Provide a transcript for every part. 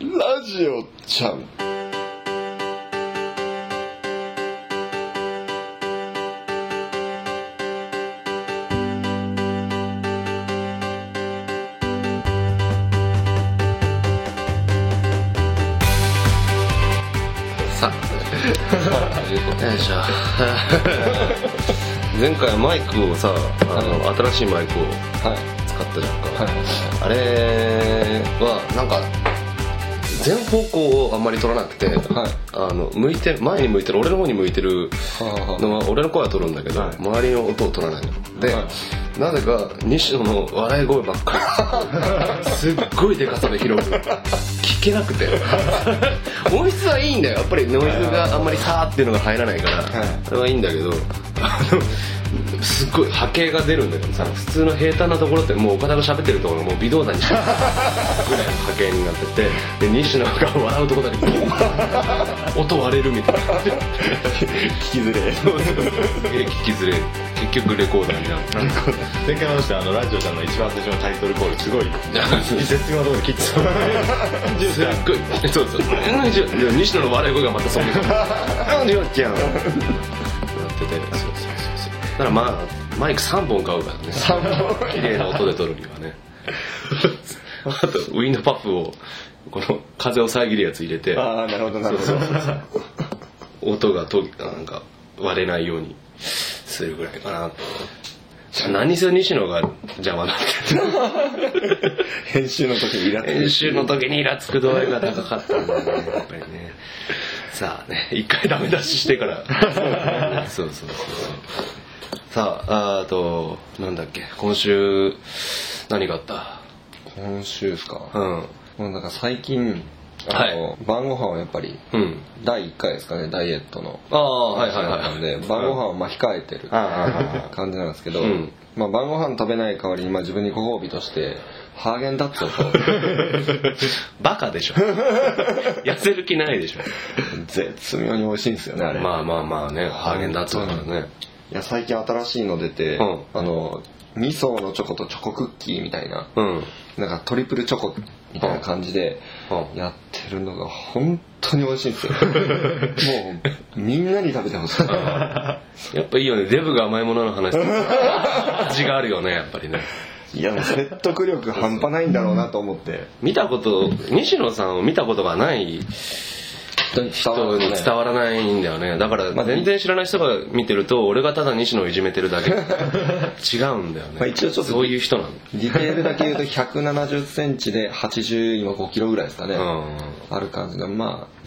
ラジオちゃんよいしょ。前回マイクをさあの新しいマイクをはい。使ったじゃんか、はい。あれはなんか全方向をあんまり取らなくて、はい。あの向いて前に向いてる俺の方に向いてるはのは俺の声は取るんだけど、はい。周りの音を取らないの。で、はなぜか西野の笑い声ばっかり。すっごいでかさで拾う聞けなくて。音質はいいんだよ。やっぱりノイズがあんまりさーっていうのが入らないから、それはいいんだけど。あのすっごい波形が出るんだけどさ普通の平坦なところってもう岡田が喋ってるところがもう微動だにしないぐらいの波形になってて。で西野が笑うとこだけ音割れるみたいな。聞きづれそうそうそう。聞きづれ結局レコーダーになる前回の話であのラジオちゃんの一番最初のタイトルコールすごい。絶妙なとこ切ってたすっごいそうそう。西野の笑い声がまたそんな。なんでよっちゃんなっててそうそうそうそうだからまあマイク3本買うからね3本綺麗な音で撮るにはね。あとウィンドパフをこの風を遮るやつ入れて ああなるほどなるほど音がとなんか割れないようにするぐらいかなと何せ西野が邪魔なんだけど 編集の時にイラつく練習の時にイラつく度合いが高かったんだよね。やっぱりねさあね一回ダメ出ししてから。そうそうそう。そうさああとなんだっけ？今週何があった？今週ですか？うん。もうなんか最近あの、晩ご飯はやっぱりうん。第1回ですかねダイエットの。ああはいはいはい。なんで晩ご飯をまあ控えてる感じなんですけど、うん。まあ、晩ご飯食べない代わりにまあ自分にご褒美としてハーゲンダッツをこう バカでしょ。痩せる気ないでしょ。絶妙に美味しいんですよねあれ、まあまあまあねハーゲンダッツだからね。いや最近新しいの出て、うん。あの味噌のチョコとチョコクッキーみたいな。うん。なんかトリプルチョコみたいな感じでうん。やってるのが本当に美味しいんですよ。もうみんなに食べてほしい。やっぱいいよね。デブが甘いものの話。味があるよねやっぱりね。いや説得力半端ないんだろうなと思って。見たこと西野さんを見たことがない人に伝わらない伝わらないんだよね。だからまあ全然知らない人が見てると俺がただ西野をいじめてるだけ。違うんだよね、まあ一応ちょっとそういう人なんだディテールだけ言うと1 7 0ンチで80今5キロぐらいですかね、うん。ある感じのまあ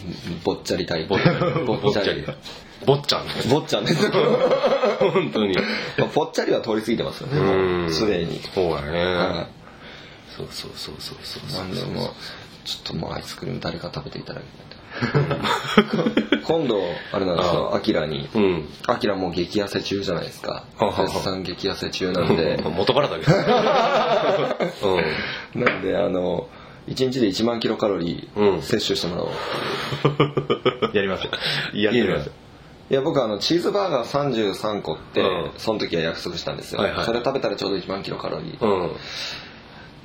ぼっちゃりタイプ。ぼっちゃり。ぼっちゃり。ぼっちゃん。ぼっちゃんです 本当に。まあぽっちゃりは通り過ぎてますよね。すでに。そうだね、はそうそうそうそうそういそう。なんでもうちょっともうアイスクリーム誰か食べていただきたい 今度あれなんですよアキラに。うん。アキラもう激痩せ中じゃないですか。絶賛激痩せ中なんで。元からだけど、うん、なんであの1日で1万キロカロリうん。ー摂取してもらおう。やります。よやってみます。いや僕あのチーズバーガー33個って、うん。その時は約束したんですよ、はいはい。それ食べたらちょうど1万キロカロリー、うん。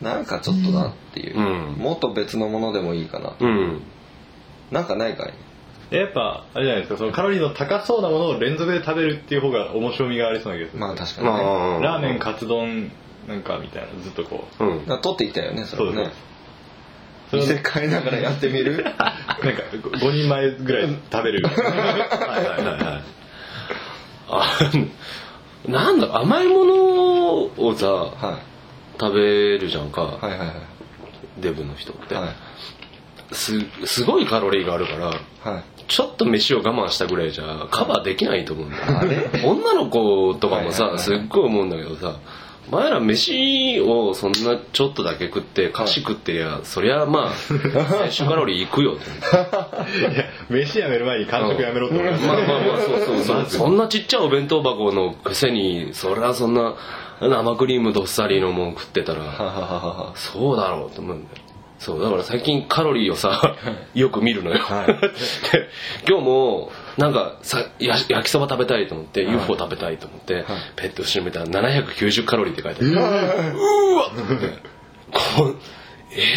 なんかちょっとなっていう、うん。もっと別のものでもいいかな、うんなんかないかい？やっぱあれじゃないですかそのカロリーの高そうなものを連続で食べるっていう方が面白みがありそうな気がする。まあ確かにね、まあラーメンカツ丼なんかみたいなずっとこう。うん。取っていきたいよねそれもね。そう見せ替えながらやってみる？なんか5人前ぐらい食べる。はいはいはいはい。あ なんだ甘いものをさは食べるじゃんか、いはいはいはい。デブの人って、はいすすごいカロリーがあるからはい。ちょっと飯を我慢したぐらいじゃカバーできないと思うんだ女の子とかもさ、はいはいはい。すっごい思うんだけどさお前ら飯をそんなちょっとだけ食って菓子食ってりゃ、そりゃまあ摂取カロリーいくよって。いや飯やめる前に完食やめろって思いまあまあまあそうそうそう。そんなちっちゃいお弁当箱のくせにそりゃそんな生クリームどっさりのもん食ってたらははははそうだろうと思うんだよそうだから最近カロリーをさよく見るのよ、はい。で今日もなんかさや焼きそば食べたいと思って、UFO 食べたいと思って、ペット後ろ見たら790カロリーって書いてある、うー。わっ。と思ってこう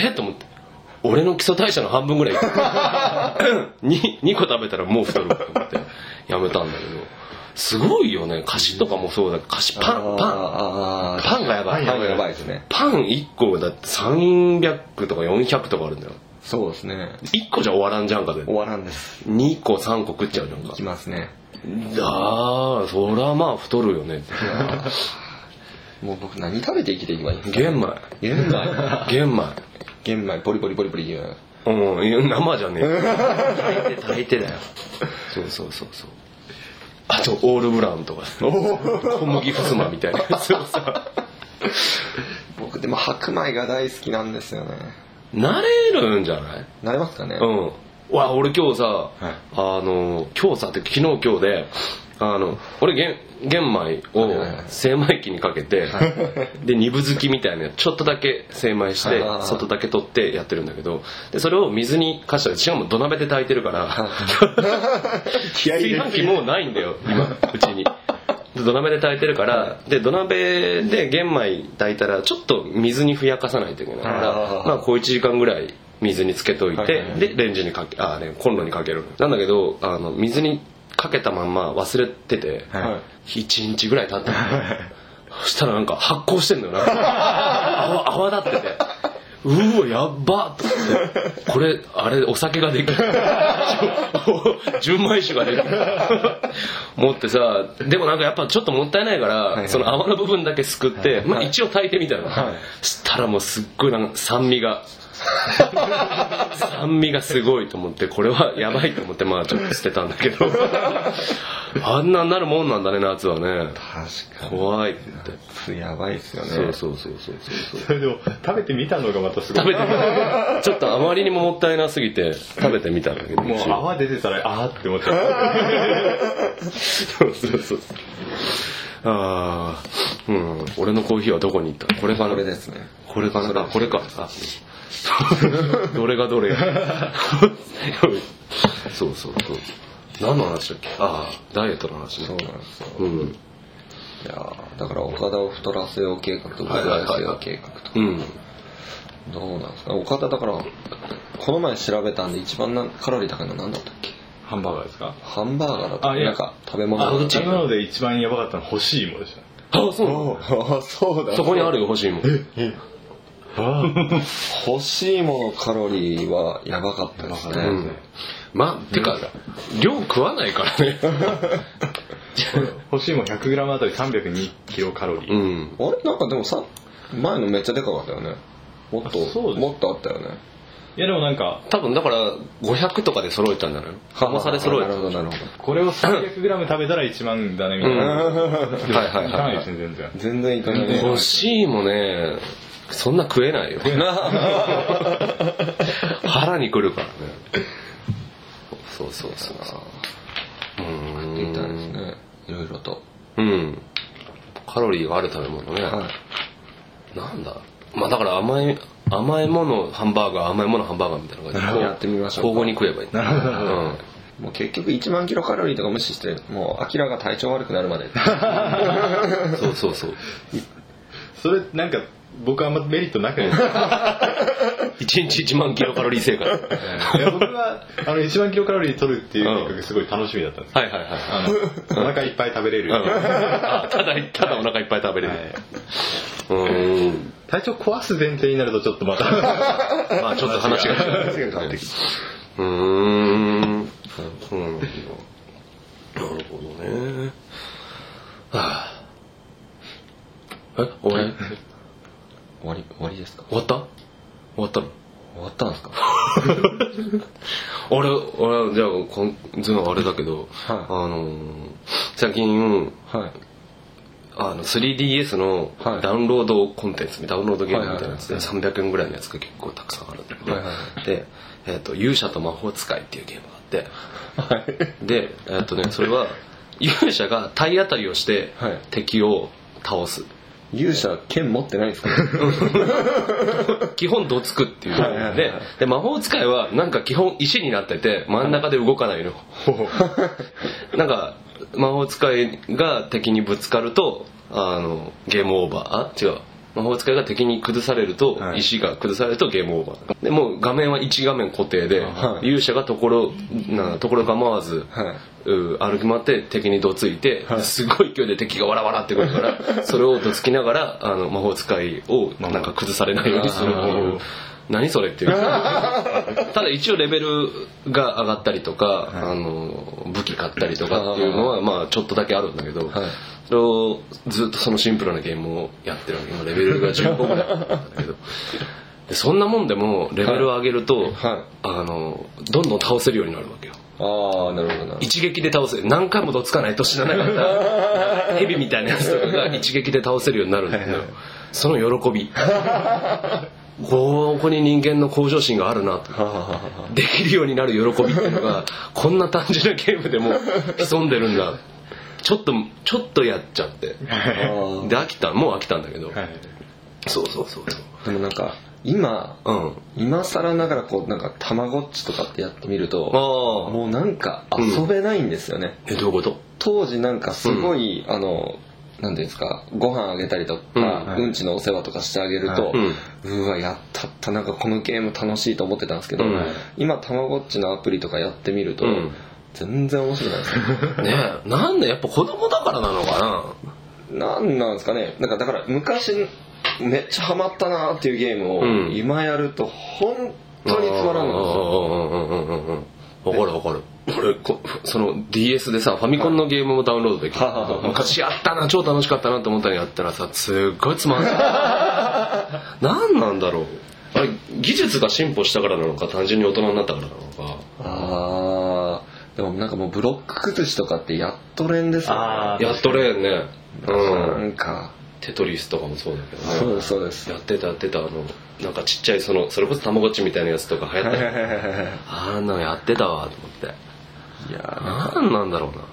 えー、と思って。俺の基礎代謝の半分ぐらい 2, 2 個食べたらもう太ると思って。やめたんだけどすごいよね。菓子とかもそうだ菓子パンパン。パンがやばい。パンがやばいですね。パン1個だって300とか400とかあるんだよ。そうですね。1個じゃ終わらんじゃんかで。終わらんです。2個3個食っちゃうじゃんか。いきますね。ああそりゃまあ太るよね。もう僕何食べて生きていけばいいんですか玄米。玄米。玄米。玄米ポリポリポリポリ言う。うん生じゃねえ 炊いて炊いてだよ。そうそうそうそうあとオールブラウンとか。小麦ふすまみたいなやつをさ。僕でも白米が大好きなんですよね。なれるんじゃない？なれますかね？うん。わ俺今日さ、い。あの今日さって昨日今日であの俺玄玄米をはいはいはい。精米機にかけて、で二分づきみたいなちょっとだけ精米してはいはいはい外だけ取ってやってるんだけどでそれを水にかしたらしかも土鍋で炊いてるから 炊飯器もうないんだよ今うちに。で土鍋で炊いてるからで土鍋で玄米炊いたらちょっと水にふやかさないといけないからまあ小1時間ぐらい水につけといて、はいはいはい。でレンジにかけあねコンロにかける。なんだけどあの水にかけたまんま忘れてて、はい。1日ぐらい経ったのそしたらなんか発酵してんのよ。なんか泡泡立っててうーわやっばと思って。これあれお酒ができる。純米酒ができる。思ってさでもなんかやっぱちょっともったいないから、はいその泡の部分だけすくって、まあ、一応炊いてみたの、はい。そしたらもうすっごいなんか酸味が酸味がすごいと思ってこれはやばいと思ってまあちょっと捨てたんだけど。あんなになるもんなんだね夏はね。確か怖いって。やばいですよね。そうそうそうそうそう。それでも食べてみたのがまたすごい。食べてみたちょっとあまりにももったいなすぎて食べてみたんだけどもう泡出てたらあーって思っちゃう。そうそうそうああうん。俺のコーヒーはどこに行ったこれかな？これですね。これかな？あこれか。あ どれがどれ そうそうそう。何の話だっけ？ああダイエットの話ね。そうなんですよ。うん。いやーだから岡田を太らせよう計画と太らせよう計画とうん。どうなんですか？岡田だからこの前調べたんで一番なカロリー高いの何だったっけ？ハンバーガーですか？ハンバーガーだった。あいや。なんか食べ物食べ物で一番やばかったの欲しいものでしあそう。あそうだ。そこにあるよ欲しいもんたあ 欲しいものカロリーはやばかったですね、うん。まあてか量食わないからね。欲しいもん 100g あたり302キロカロリー、うん。あれ？なんかでもさ前のめっちゃでかかったよね。もっとあそうです。もっとあったよね。いやでもなんか多分だから500とかで揃えたんじゃないの重さで揃えたなるほどなるほど。これを 300g 食べたら1万だねみたいな、はいはいいかないはい。ですね全然全然いかない。欲しいもねそんな食えないよ。腹にくるからね。そうそうそうそう。うーんみたいですね。いろいろと。うん。カロリーがある食べ物ね、はい。なんだ？まあだから甘い甘いものハンバーガー甘いものハンバーガーみたいな感じ。で やってみましょうか。交互に食えばいい。なるほど。うん。もう結局1万キロカロリーとか無視してもうアキラが体調悪くなるまで。そうそうそう。それなんか僕はあんまメリットなくないですか？1日1万キロカロリー生活。いや僕はあの1万キロカロリー取るっていう計画がすごい楽しみだったんですはいはいはいあのお腹いっぱい食べれる、あただただお腹いっぱい食べれる、はい。うーん。体調壊す前提になるとちょっとまた。まあちょっと話が。変わってきうーんそうなん。だなるほどね。はあ。え？終わり？終わり終わりですか？終わった？終わったの？終わったんですか？俺俺じゃあこんずのあれだけど、はい。あのー最近はい。あの 3DS のはい。ダウンロードコンテンツ、ダウンロードゲームみたいなやつではい300円ぐらいのやつが結構たくさんあるんだけど、はいはいはで、えっと勇者と魔法使いっていうゲームがあって。で、えっとね、それは勇者が体当たりをしてはい。敵を倒す勇者剣持ってないんですか？ね 基本どつくっていう。はいはいはい。でで魔法使いはなんか基本石になってて真ん中で動かないの。なんか魔法使いが敵にぶつかるとあのゲームオーバー？あ違う魔法使いが敵に崩されると、はい。石が崩されるとゲームオーバー。でもう画面は1画面固定で、はい。勇者がところなところ構わず、歩き回って敵にどついて、すごい勢いで敵がわらわらってくるから それをどつきながらあの魔法使いをなんか崩されないようにするっていう何それっていう。ただ一応レベルが上がったりとか、あの武器買ったりとかっていうのはまあちょっとだけあるんだけど、はい。それをずっとそのシンプルなゲームをやってるわけ。今レベルが15ぐらいなんだけど。でそんなもんでもレベルを上げると、はい。あのどんどん倒せるようになるわけよ。ああなるほど一撃で倒せる何回もどつかないと死ななかった ヘビみたいなやつとかが一撃で倒せるようになるんだけどその喜び ここに人間の向上心があるなと。できるようになる喜びっていうのが こんな単純なゲームでも潜んでるんだ。ちょっとちょっとやっちゃって。で飽きた。もう飽きたんだけど。はい。そうそうそうそう。でもなんか今うん。今更ながらこうなんかたまごっちとかってやってみるとああもうなんか遊べないんですよね、えどういうこと？当時なんかすごい、あのなんていうんですかご飯あげたりとか、うん。うんはいちのお世話とかしてあげると、はうわやったった。なんかこのゲーム楽しいと思ってたんですけど、うん。今たまごっちのアプリとかやってみると、うん。全然面白くないです。ね。ねえなんでやっぱ子供だからなのかな？んなんですかね。なんかだから昔めっちゃハマったなっていうゲームを、うん。今やると本な当につまらんのですよ。うんうんうんうんうんうん。わかるわかる俺こその DS でさファミコンのゲームもダウンロードできる。ははは昔やったな超楽しかったなと思ったのやったらさすっごいつまんない。何なんだろう。あれ技術が進歩したからなのか単純に大人になったからなのか。あー。でもなんかもうブロック崩しとかってやっとれんですよね。やっとれんね。うなんんか。テトリスとかもそうだけどね。そうですそうです。やってたやってたあのなんかちっちゃいそのそれこそたまごっちみたいなやつとか流行ったあんなのやってたわと思っていやーなんか何なんだろうな。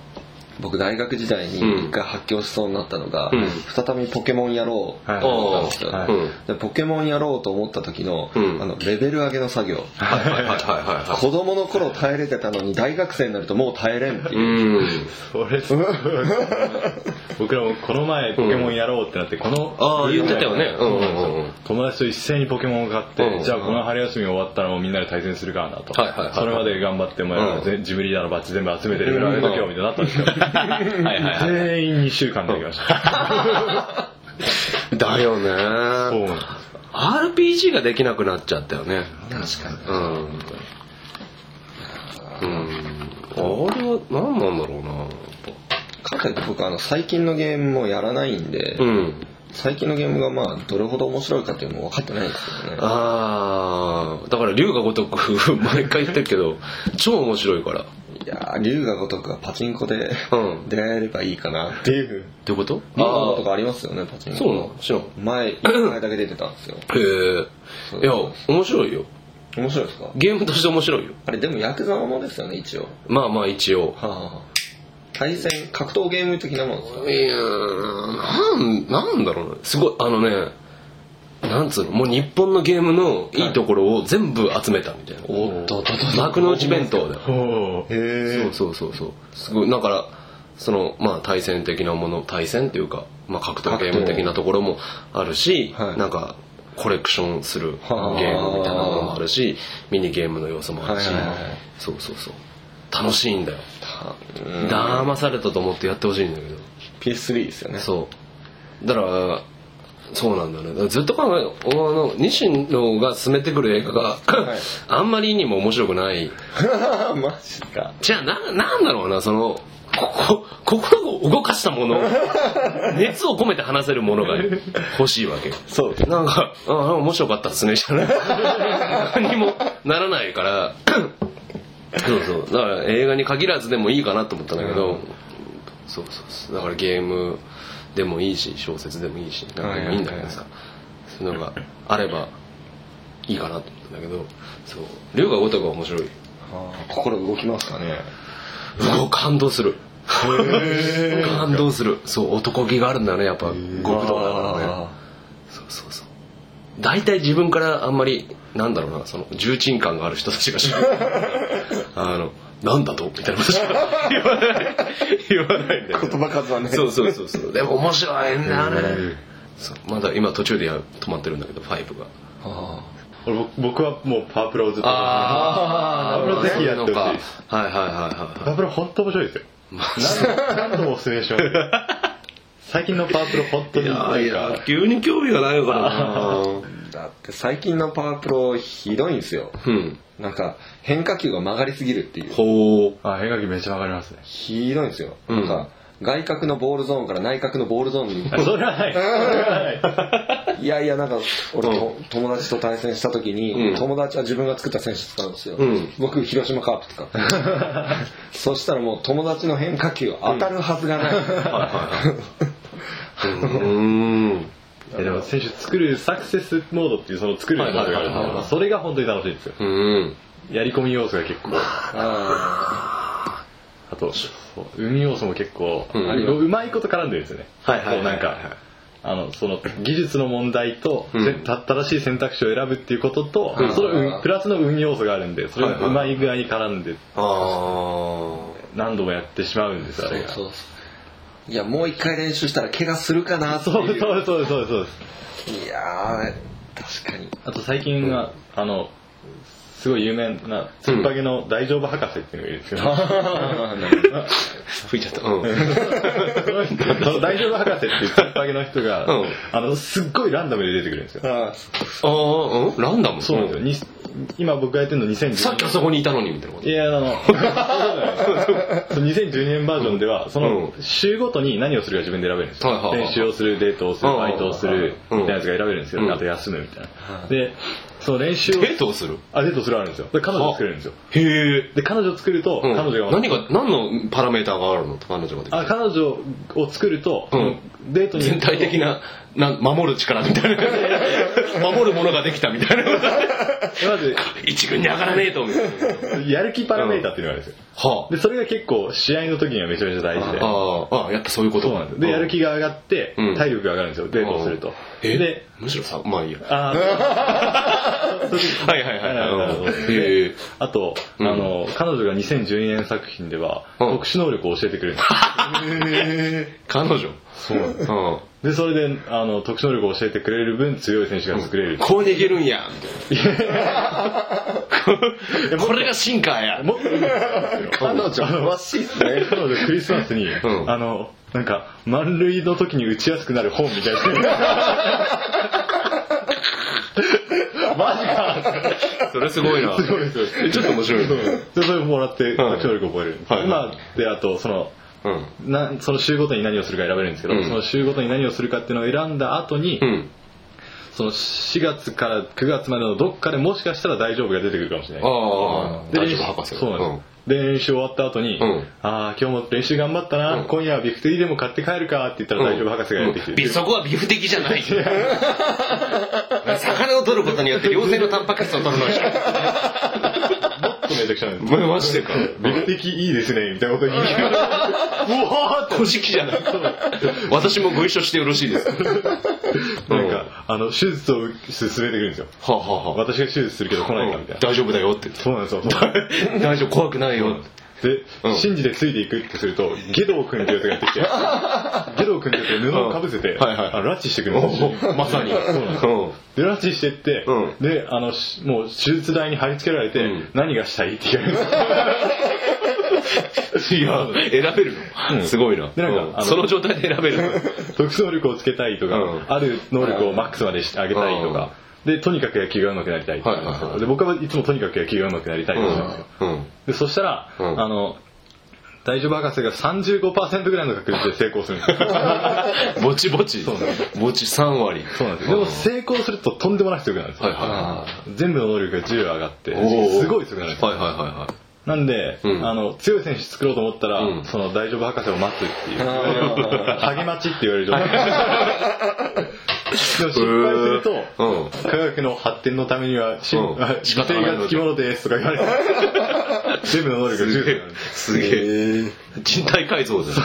僕大学時代に一回発狂しそうになったのが、うん。再びポケモンやろうとはい思ったんですよ、はい。うん。でポケモンやろうと思った時の,、うん。あのレベル上げの作業。はいはいはいはいはい。はい子供の頃耐えれてたのに大学生になるともう耐えれんっていう、僕らもこの前ポケモンやろうってなってこのああ言ってたよね。うんうんうん友達と一斉にポケモンを買って、うんじゃあこの春休み終わったらもうみんなで対戦するからなと、はいはいはいそれまで頑張ってもらうん。ぜジブリだのバッチ全部集めてレベル上げとけよみたいになったんですよはいはいはい。全員2週間できました。だよね。RPG ができなくなっちゃったよね。確かに。うん。うん。あれは何なんだろうなかといって僕あの最近のゲームもやらないんで、うん。最近のゲームがまあどれほど面白いかっていうのも分かってないんですけどね。ああだから龍が如く 毎回言ってるけど超面白いからいやー龍が如くがパチンコで、うん。出会えればいいかな。っていうどういうこと龍が如くありますよねパチンコ。そうなの。知らん。前1回だけ出てたんですよ。へえいや面白いよ。面白いですか？ゲームとして面白いよ。あれでもヤクザものですよね一応。まあまあ一応。はあ、はあ、対戦格闘ゲーム的なものですか？いやーなんなんだろうなすごいあのねなんつうのもう日本のゲームのい。いところを全部集めたみたいな、おっとっとっと幕の内弁当だよ。へえそうそうそうそう。すごいだからそのまあ対戦的なもの対戦っていうか、まあ、格闘ゲーム的なところもあるし、はい。なんかコレクションするゲはあームみたいなものもあるしミニゲームの要素もあるし、はいはいはい。そうそうそう楽しいんだよ。うん。騙されたと思ってやってほしいんだけど。PS3 ですよね。そう。だからそうなんだよね。ずっと考えあの西野が進めてくる映画が、はい。あんまりにも面白くない。マジか。じゃあななんだろうなそのここ心を動かしたもの。熱を込めて話せるものが欲しいわけ。そう。なんか「ああ面白かったっすね」じゃな。い何にもならないから。そうそう。だから映画に限らずでもいいかなと思ったんだけど、そうそうそう。だからゲームでもいいし小説でもいいしなんかでもいいんだけどさ、そういうのがあればいいかなと思ったんだけどそう。龍が如くは面白い。はあ。心動きますかね。感動する。感動する。そう男気があるんだよねやっぱ極道だからね。あそうそうそう。大体自分からあんまりなんだろうなその重鎮感がある人たちが あのなんだと？みたいなことしか言わない。言わないん言葉数はね。そうそうそうそう。でも面白いんだよね。まだ今途中でや止まってるんだけど5が。あ俺僕僕はもうパワープロをずっと。あパワープロぜひやってほし。いはいはいはいパはワープロ本当面白いですよ。何何度もお勧めします。最近のパワープロ本当いにいやいや急に興味がないのかな。ーだって最近のパワープロひどいんですよ。うん。なんか変化球が曲がりすぎるっていう。ほう。あ変化球めっちゃ曲がりますね。ひどいんですよ、うん。なんか外角のボールゾーンから内角のボールゾーンに。あそれはない。い。いやいやなんか俺うん。と友達と対戦した時に、うん。友達は自分が作った選手使うんですよ、うん。僕広島カープ使ってそしたらもう友達の変化球当たるはずがない、うん。えでも選手作るサクセスモードっていうその作るモードがあるんですけどそれが本当に楽しいんですよ。うん。やり込み要素が結構。ああと運要素も結構、うん。うまいこと絡んでるんですよね。はいはいなんかあのその技術の問題と、正しい選択肢を選ぶっていうことと、うん。その運プラスの運要素があるんでそれがうまい具合に絡んであ何度もやってしまうんですあれが。そうそういやもう一回練習したら怪我するかなってそう。いうそうそうそうそうです。いやー確かに。あと最近は、あのすごい有名なツンパゲの大丈夫博士っていうのがいるんですけど、吹いちゃった。うん。そ の大丈夫博士っていうツンパゲの人が、うん。あのすっごいランダムで出てくるんですよ。あああうん？ランダム？そうなんですよ、に今僕がやってるの2010年。さっきあそこにいたのにみたいなこと。いやあのそう2012年バージョンではそのうん。週ごとに何をするか自分で選べるんですよ、はいはいはい。練習をするデートをするうんバイトをするうんみたいなやつが選べるんですよ、うん。あと休むみたいな、でその練習をデートをする？あデートするあるんですよ。で彼女を作れるんですよ。へえ。で彼女を作ると、うん。彼女が何が何のパラメーターがあるの？彼女ができあ彼女を作ると、うん。デートに全体的ななん守る力みたいな。守るものができたみたいな。まず一軍に上がらねえと。みたいなやる気パラメーターっていうのがあるんですよ。はでそれが結構試合の時にはめちゃめちゃ大事で。あああやっぱそういうこと。そうなんです。でやる気が上がって、うん。体力が上がるんですよ。デートをすると、え？でむしろさまあいいや。あー。はいはいはいはい。あと、うん。あの彼女が2012年作品では、うん。特殊能力を教えてくれるんです 彼女？そうなうん。でそれであの特殊能力を教えてくれる分強い選手が作れる、こう逃げるんや。みたいな これが進化や。もっといいんですよ彼女。詳しいっすね彼女クリスマスに、ん。あのなんか満塁の時に打ちやすくなる本みたいな。マジか。それすごいな。すごいですよ。えちょっと面白い。ねでそれもらって特殊能力を覚えれる。んです、はい。はい今であとそのうん。なその週ごとに何をするか選べるんですけど、うん。その週ごとに何をするかっていうのを選んだ後に、うん。その4月から9月までのどっかでもしかしたら大丈夫が出てくるかもしれない。ああで大丈夫博士。そうなんです、で練習終わった後に、うん。ああ今日も練習頑張ったな、うん。今夜はビフテリでも買って帰るかって言ったら大丈夫博士がやってきて、ビそこはビフ的じゃない。魚を取ることによって良性のタンパク質を取るのにとめちゃくちゃなんです。マジでか。ビフ的いいですねみたいなこと言い うわーって。じゃない私もご一緒してよろしいです。なんか、あの手術を進めてくるんですよ。はあはあはあ。私が手術するけど来ないかみたいな、大丈夫だよって。そうなんですよ。大丈夫怖くないよで、うん。信じてついていくってすると、ゲドウ君ってやつがやってきて、ゲドウ君ってやつが布をかぶせて、うん。はいはい。あの拉致してくるんですよ。おまさに。そうなんですうん。で、拉致してって、うん。で、あの、しもう手術台に貼り付けられて、うん。何がしたいって言われるんですいや 選べるの？すごいな。でなんかうん。その状態で選べるの？特殊能力をつけたいとか、うん。ある能力をマックスまでしてあげたいとか、で、とにかく野球が上手くなりたいとか、はいはいはい。で僕はいつもとにかく野球が上手くなりたいとかなんですよ。うん。で、そしたら、うん。あの、大丈夫博士が35%ぐらいの確率で成功するんですよ。ぼちぼち。そうなんでぼち3割そうなんです。でも成功するととんでもなく強くなるんですよ。はいは全部の能力が10上がって、すごい強くなるんですよ。いはいはいはいはい。なんで、うん。あの、強い選手作ろうと思ったら、うん。その大丈夫博士を待つっていう、あ励まちって言われる状態。失敗すると、うん。科学の発展のためには、しうん。がつきものですとか言われて、全部の能力が重視になる。すげえ。人体改造じゃん。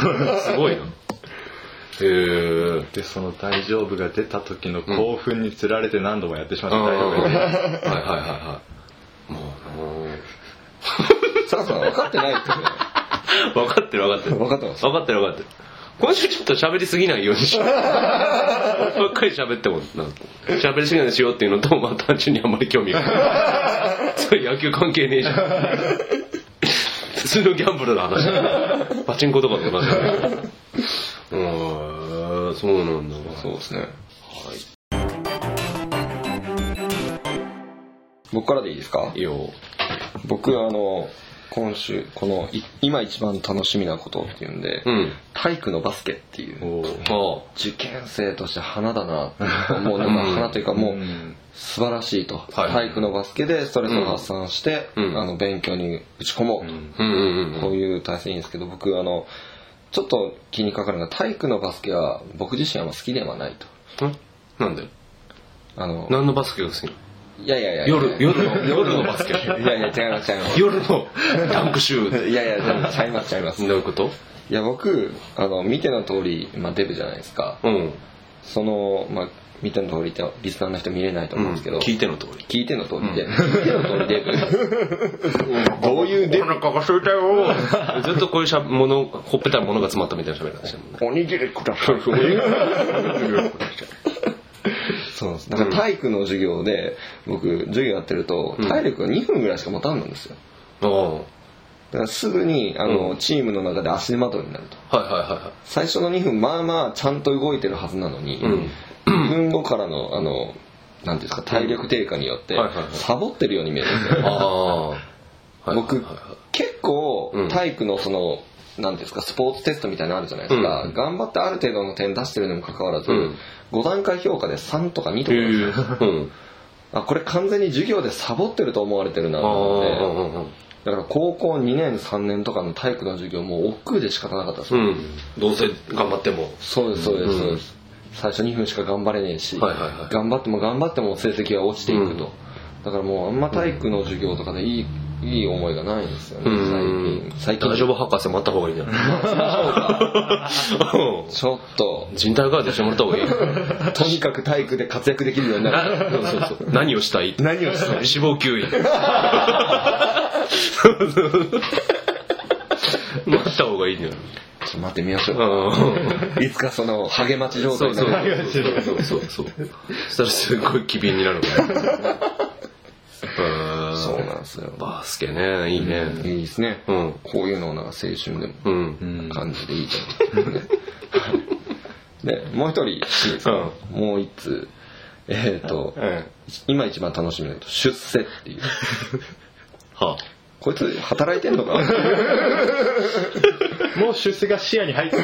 すごいな。へえ。で、その大丈夫が出た時の興奮につられて何度もやってしまったはい大丈夫がはいはいはいもうサラさん分かってないですよ。ね。分かってる分かってる。分かってます。分かってる分かってる今週ちょっと喋りすぎないようにしよう。俺 ばっかり喋ってもな。喋りすぎないようにしようっていうのとまあ単純にあんまり興味が。ないそれ野球関係ねえじゃん。普通のギャンブルの話。パチンコとかの話だね。うーんそうなんだ。そうですね。はい。僕からでいいですか？いいよ。僕、あの、今週、この、い今一番楽しみなことっていうんで、うん。体育のバスケっていう、あ受験生として花だなと思う 花というかもう、素晴らしいと、はい。体育のバスケでストレスを発散して、うん。あの勉強に打ち込もうと、うん。こういう体制いいんですけど僕あのちょっと気にかかるのが体育のバスケは僕自身は好きではないと。ん？なんで？あの何のバスケが好きなの？いやいやいや。夜夜の夜のバスケいやいや違います違います。夜のダンクシュー。いやいやでもちゃいますちゃいます。どういうこと？いや僕あの見ての通り、まあ、デブじゃないですか。うん。その、まあ、見ての通りってリスナーの人見れないと思うんですけど、聞いての通り。聞いての通りで、聞いての通りデブ どういうデブ？お腹が空いたよ。ずっとこういうしゃものほっぺたに物が詰まったみたいな喋り方してるもんね。おにぎりくださいそうですだから体育の授業で僕授業やってると体力が2分ぐらいしか持たんのですよ。ああ。だからすぐにあの、うん。チームの中で足手まといになると。はいはいはいは最初の2分まあまあちゃんと動いてるはずなのに、うん。2分後からのあのうんですか体力低下によってサボってるように見えるんですいよああ僕結構うん。体育のそのなんですかスポーツテストみたいなのあるじゃないですか、うん。頑張ってある程度の点出してるにもかかわらず、うん。5段階評価で3とか2とかですうん。あこれ完全に授業でサボってると思われてるなあと思って。だから高校2年3年とかの体育の授業もう億劫で仕方なかったです、うん。どうせ頑張っても。そうですそうです、うん。そうです。最初2分しか頑張れねえし、はいはいはい。頑張っても頑張っても成績が落ちていくと、だからもうあんま体育の授業とかでいいいい思いがないんですよねうん。最近。最近大丈夫博士待った方がいいんじゃちょっと。人体ガードしてもらった方がいいとにかく体育で活躍できるようになる。そうそうそう。何をしたい？何をしたい？死亡吸引。待った方がいいんだよ。ちょっと待ってみましょう。ういつかその励まち状態になる。そうそうそうそう。そしたらすごい機敏になるから んですよ。バスケねいいね。いいですね、うん。こういうのをなんか青春でもうん。感じでいいと思うんで。すねでもう一人もう一通えっ、と、うん今一番楽しみなの出世っていう。はこいつ働いてんのかな？もう出世が視野に入ってる。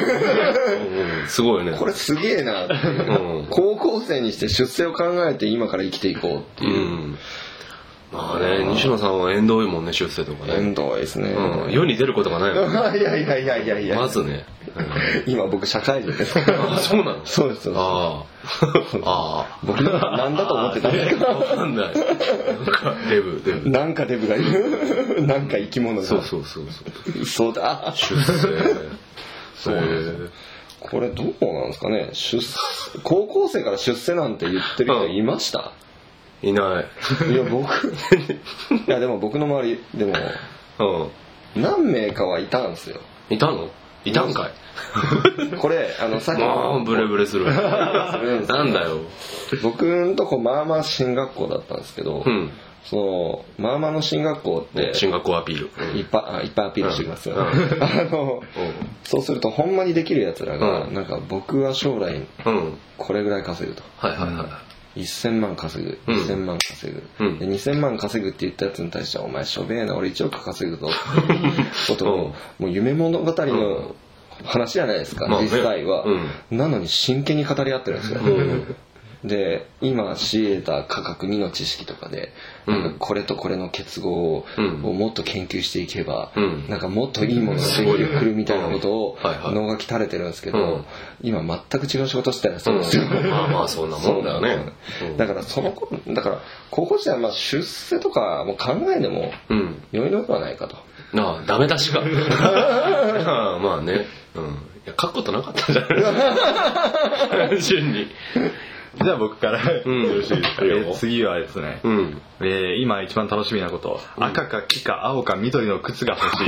あすごいよね。これすげえなう。うん。高校生にして出世を考えて今から生きていこうってう。いう、んまあね西野さんは縁遠いもんね出世とかね。縁遠いですね、うん。世に出ることがないもんいやいやいやいやいやまずね。今僕社会人です。あそうなのそうですああ。あ僕なんだと思ってたんですか？あわかんない。なんかデブデブ。なんかデブがいる。なんか生き物が。そうそうそうそう。そうだ。出世。そうなんこれどうなんですかね？出世高校生から出世なんて言ってる人いました、いない。いや僕 いやでも僕の周りでもうん。何名かはいたんですよ。いたの？いたんかい。これあのさっきまあブレブレする なんだよ。僕んとこまあまあ進学校だったんですけど、うん。そのまあまあの進学校って進学校アピール。いっぱいあいっぱいアピールしてきますよ、うん。あのそうするとほんまにできるやつらが、うん。なんか僕は将来うん。うんこれぐらい稼ぐと。はいはいはい1000万稼ぐうん。2000万稼ぐ、うん。で2000万稼ぐって言ったやつに対してはお前しょべえな俺1億稼ぐぞ。っていうことを、もう夢物語の話じゃないですか、まあね。実際は、うなのに真剣に語り合ってるんですよ、で今仕入れた価格2の知識とかで、うん。なんかこれとこれの結合を,、もっと研究していけば、うん。なんかもっといいものができてくるみたいなことをうんはいはい。脳がき垂れてるんですけど、うん。今全く違う仕事してたりするんですよ。まあまあそんなもんだよね。うん。だからその子だから高校時代はまあ出世とかも考えでもうん。良いのではないかと。ああダメ出しか。まあね。うん。いや書くことなかったんじゃない 単純にじゃあ僕から よんろしいですか、いいよえー次はですね、うん。えー今一番楽しみなこと、赤か黄か青か緑の靴が欲し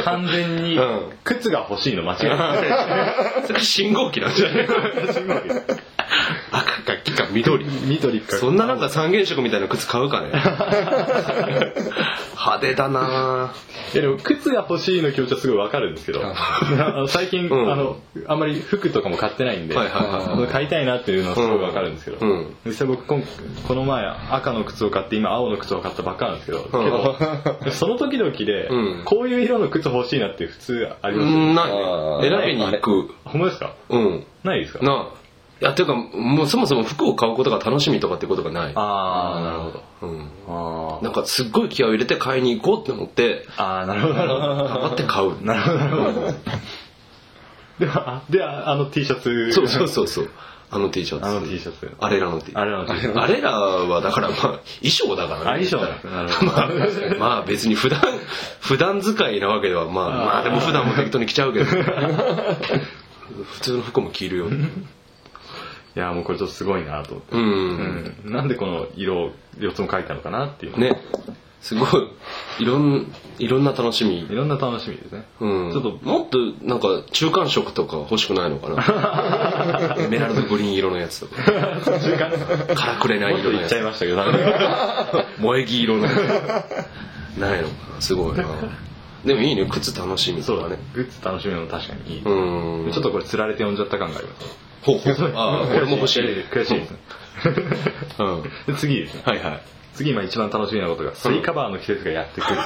い。完全にうん。靴が欲しいの間違いない。そ れ信号機なんじゃない？赤か黄か緑。緑か。そんななんか三原色みたいな靴買うかね？派手だな。いやでも靴が欲しいの気持ちはすごいわかるんですけど。最近、うん。あのあんまり服とかも買ってないんで、はいはいはいあの買いたいなっていうのはすごいわかるんですけど、うん。実際僕今この前赤の靴を買って今青の靴を買ったばっかなんですけど、けど その時々で、うん。こういう色の靴欲しいなって普通ありうますない選びに行く。ほんまですか？うん。ないですか？なあ。いやていうかもうそもそも服を買うことが楽しみとかってことがない。ああなるほど。うん。あー。なんかすっごい気合を入れて買いに行こうって思ってあー なるほど。なるほど頑張って買う。なるほどなるほど。ではではあの T シャツ。そうそうそうそうあの T シャツ。あの T シャツ。あれらの T あれの T シャツ。あれらはだからまあ衣装だからねあ衣装なんですねなるほどまあ、まあ別に普段普段使いなわけではまあまあでも普段も適当に着ちゃうけど。普通の服も着るよ。いやもうこれちょっとすごいなと思って、うん、うん。なんでこの色を4つも書いたのかなっていう。ねすごい。いろんいろんな楽しみ。いろんな楽しみですね、うん、ちょっともっとなんか中間色とか欲しくないのかな？エメラルドグリーン色のやつとか。中間からくれないもっと言っちゃい色のやつましたけど萌え木色のやつないのかな？すごいな。でもいいね。靴楽しみそうだね。とかねグッズ楽しみのも確かにいい、うん。ちょっとこれ釣られて読んじゃった感があります。ほうほう。ああ 俺も欲しい。悔しいです。ねうん。で 次ですねはいはい次今一番楽しみなことがスイカバーの季節がやってくる。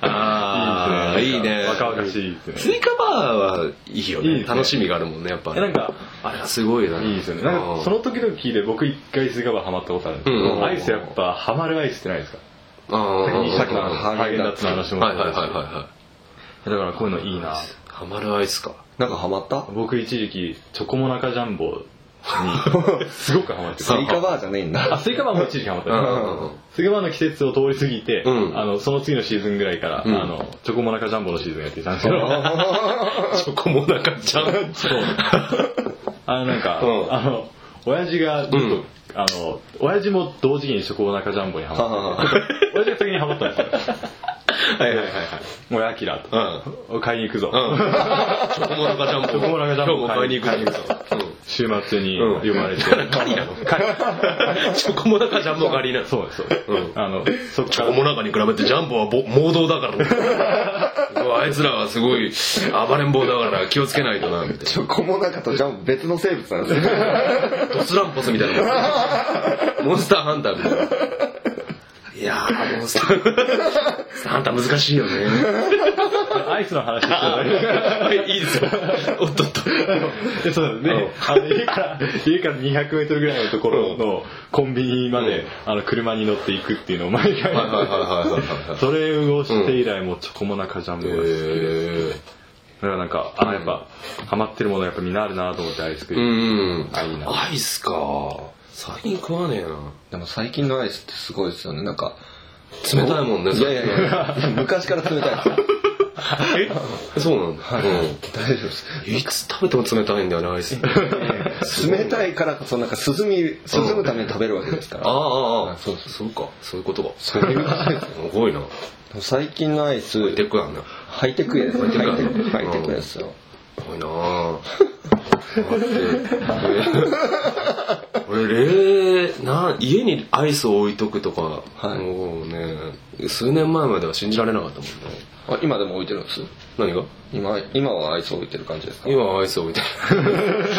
ああいいね。若々しいですね。スイカバーはいいよね。いいね。楽しみがあるもんねやっぱえなんかあれは。すごいな。いいですよね。なんかその時々で僕一回スイカバーハマったことあるんですけど、うんアイスやっぱハマるアイスってないですか。ああさっきのハハーゲンダッツツの話もはいはいはいはいはだからこういうのいいな。ハマるアイスか。なんかハマった？僕一時期チョコモナカジャンボにすごくハマってスイカバーじゃねえんだ。あスイカバーも一時期ハマった。スイカバーの季節を通り過ぎて、うん。あのその次のシーズンぐらいから、うん。あのチョコモナカジャンボのシーズンやっていたんですけど。チョコモナカちゃんそう。あのなんか、うん。あの親父がずっと、うん。あの親父も同時期にチョコモナカジャンボにハマって親父が先にハマったんですよはいはいはい。はいもうアキラと、買いに行くぞ、うん。チョコモナカジャンボ。チョコモナカジャンボ。今日も買いに行く買い。に行くぞ週末にうん。呼ばれて、狩りなのチョコモナカジャンボ狩りなの。そうですそううん。あのそっチョコモナカに比べてジャンボはぼ盲導だから。ねあいつらはすごい暴れん坊だから気をつけないとなみたいチョコモナカとジャンプ別の生物なんですね。なドスランポスみたいなモンスターハンターみたいないやーモンスターモンスタ難しいよね。アイスの話してたはいいいですよ。おっとっと。でそうですね、あの家から家から200メートルぐらいのところのコンビニまで、あの車に乗って行くっていうのを毎回それをして以来もうチョコモナカジャンボが好きで、へだからなんかあやっぱハマってるものやっぱみんなあるなと思ってアイスクーリーム、うんあいいなアイスか最近食わねえな。でも最近のアイスってすごいですよね。なんか、冷たいもんねいやいやいや、昔から冷たい。ですよ。え？そうなんだ、はい。うん。大丈夫です。いつ食べても冷たいんだよねアイス。冷たいからこそなんか涼み、涼むために食べるわけですから。ああああ。そうそう。そうか。そういうことか。そういうことですすごいな。最近のアイス、テックなんだ。ハイテクです。ハイテハイテクク。ハイテクですよ。すごいな 俺例な家にアイスを置いとくとか、はい。もうね数年前までは信じられなかったもんね。あ今でも置いてるんです？何が？今、今はアイス置いてる感じですか？今はアイス置いてる。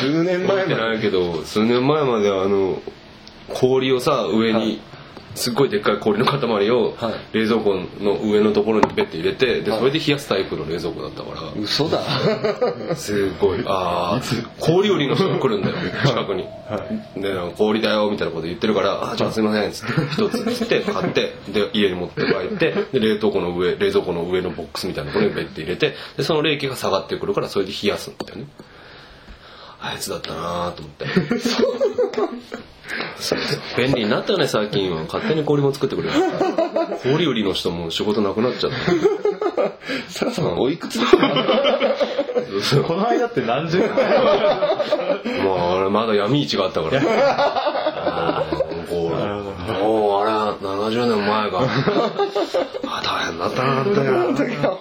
10年置いて前まで。ないけど数年前まではあの氷をさ上にすっごいでっかい氷の塊をはい。冷蔵庫の上のところにベッて入れてでそれで冷やすタイプの冷蔵庫だったから。嘘だ。すごい。ああ氷売りの人が来るんだよ近くに、でなんか氷だよみたいなこと言ってるから「あーじゃあすいません」っつって一つつって買ってで家に持って帰ってで冷凍庫の上冷蔵庫の上のボックスみたいなところにベッて入れてでその冷気が下がってくるからそれで冷やすんだよねあいつだったなと思って。便利になったよね最近は。勝手に氷も作ってくれる。氷売りの人も仕事なくなっちゃった。サラさんおいくつ この間って何十年 もう俺まだ闇市があったから。もうもうあれは70年前か。あ大変だったなだよ。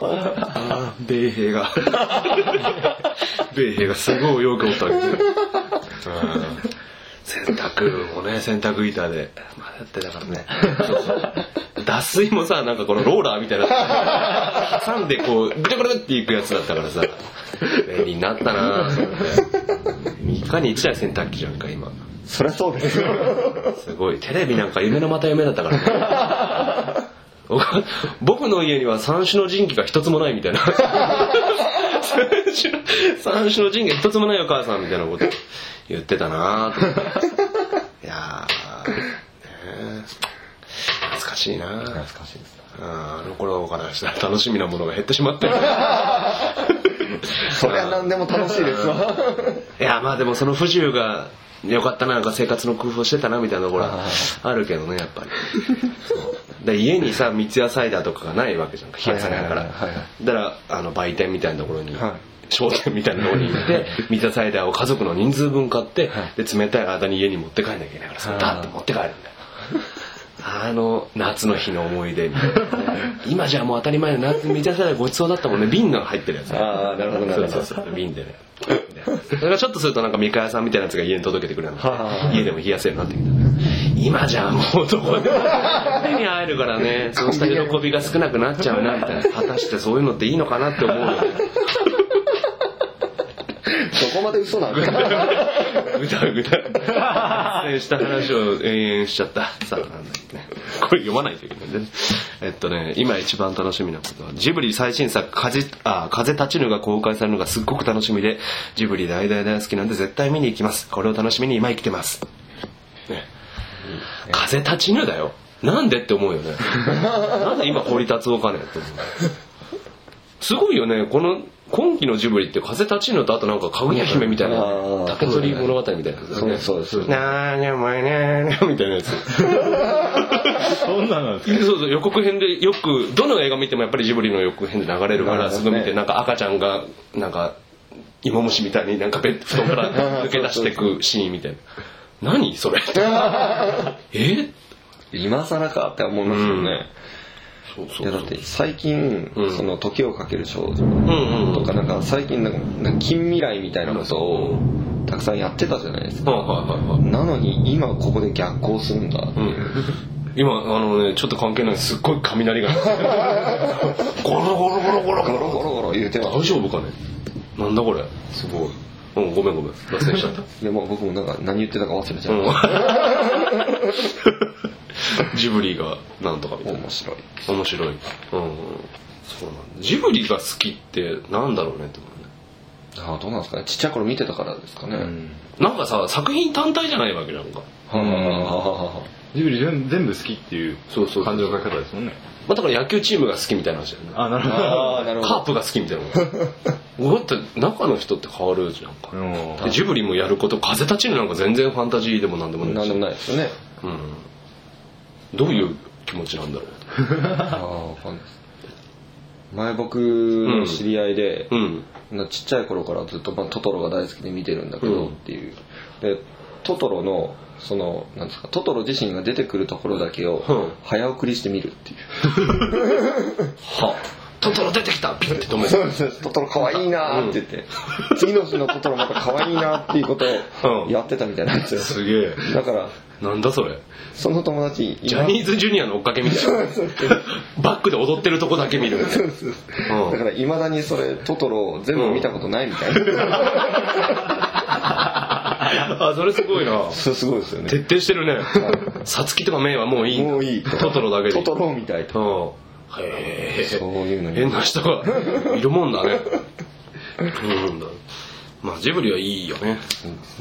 あ米兵が。米兵がすごいよくおったわけね。うん洗濯もね洗濯板でまだやってたからねそうそう脱水もさなんかこのローラーみたいな挟んでこうぐちゃぐちゃっていくやつだったからさ便利になったなと思って3日に1台洗濯機じゃんか今そりゃそうですよ。すごい。テレビなんか夢のまた夢だったからね。僕 僕の家には三種の神器が一つもないみたいな。三種の神器が一つもないお母さんみたいなこと。言ってたなと。思っていやー、懐かしいな懐かしいですあの頃からしたら楽しみなものが減ってしまって。そりゃ何でも楽しいですわいやまあでもその不自由が良かったななんか生活の工夫してたなみたいなところはあるけどねやっぱり。そう。で家にさ三ツ矢サイダーとかがないわけじゃんか冷やさないからだからあの売店みたいなところに、はい。商店みたいなところに行って 三ツ矢サイダーを家族の人数分買って、はい。で冷たい間に家に持って帰んなきゃいけないからそれだって持って帰るんだよ。あの夏の日の思い出みたいな。今じゃもう当たり前の夏三ツ矢サイダーごちそうだったもんね。瓶が入ってるやつああなるほどなるほど。そうそうそう。瓶でねそれがちょっとするとなんか三河屋さんみたいなやつが家に届けてくれるの。はあ。家でも冷やせるようになってきた。今じゃもうどこでも手に入るからね。そうした喜びが少なくなっちゃうなみたいな。果たしてそういうのっていいのかなって思うよねそこまで嘘なんぐだぐだ脱線した話を延々しちゃった。さあなんだっけね。これ読まないといけないんでね。えっとね今一番楽しみなことはジブリ最新作風あ風立ちぬが公開されるのがすっごく楽しみでジブリ大大大好きなんで絶対見に行きます。これを楽しみに今生きてます。ね。風立ちぬだよ。なんでって思うよね。なんで今掘り立つお金って思う。すごいよね。この今期のジブリって風立ちぬとあとなんかかぐや姫みたいな竹取物語みたいなそうですそうですなーにゃまいねーにゃみたいなやつ。そんなのですか？そうそう予告編でよくどの映画見てもやっぱりジブリの予告編で流れるからすねすぐ見てなんか赤ちゃんがなんか芋虫みたいになんかベッ布団から抜け出していくシーンみたいな。何それ？え？今更かって思いますよね、そうそういやだって最近、うん。その時をかける少女とかなんか最近なんか近未来みたいなことをたくさんやってたじゃないですか。はいはいはいはい。なのに今ここで逆行するんだ、う。ん。今あのねちょっと関係ない。すっごい雷が。ゴロゴロゴロゴロゴロ。ゴロゴロ言うて大丈夫かね？なんだこれ？すごい。うんごめんごめん。脱線しちゃった。でも僕もなんか何言ってたか忘れちゃった、うん ジブリがなんとかみたいな。面白い。面白いうん。そうなんだ。ジブリが好きってなんだろうねって思うね。ああどうなんですかね。ちっちゃい頃見てたからですかね、なんかさ作品単体じゃないわけじゃんか、ジブリ全全部好きっていうそうそう感情の書き方ですもんね。まあ、だから野球チームが好きみたいな話だよね。あなるほあああなるほど。カープが好きみたいなもん。だって中の人って変わるじゃん。かジブリもやること風立ちぬなんか全然ファンタジーでもなんでもないし。なんでもないですよね。うん、どういう気持ちなんだろああわかんないです前僕の知り合いでう、うん。なちっちゃい頃からずっと、まあ、トトロが大好きで見てるんだけど、うん。っていう。でトトロのそのなんですかトトロ自身が出てくるところだけをうん。早送りして見るっていう、はトトロ出てきた。ピッて止めるトトロ可愛いなーって言って、次の日のトトロまた可愛いなーっていうことをうん。やってたみたいなんですよ、すげえ。だからなんだそれ。その友達ジャニーズジュニアの追っかけみたいな。バックで踊ってるとこだけ見る。だからいまだにそれトトロ全部見たことないみたいな、あそれすごいな。すごいですよね。徹底してるね。さつきとかメイはもういい。もういいと。トトロだけで。トトロみたいと。うんへえそういうのに変な人がいるもんだね。うん。だまあジブリはいいよね。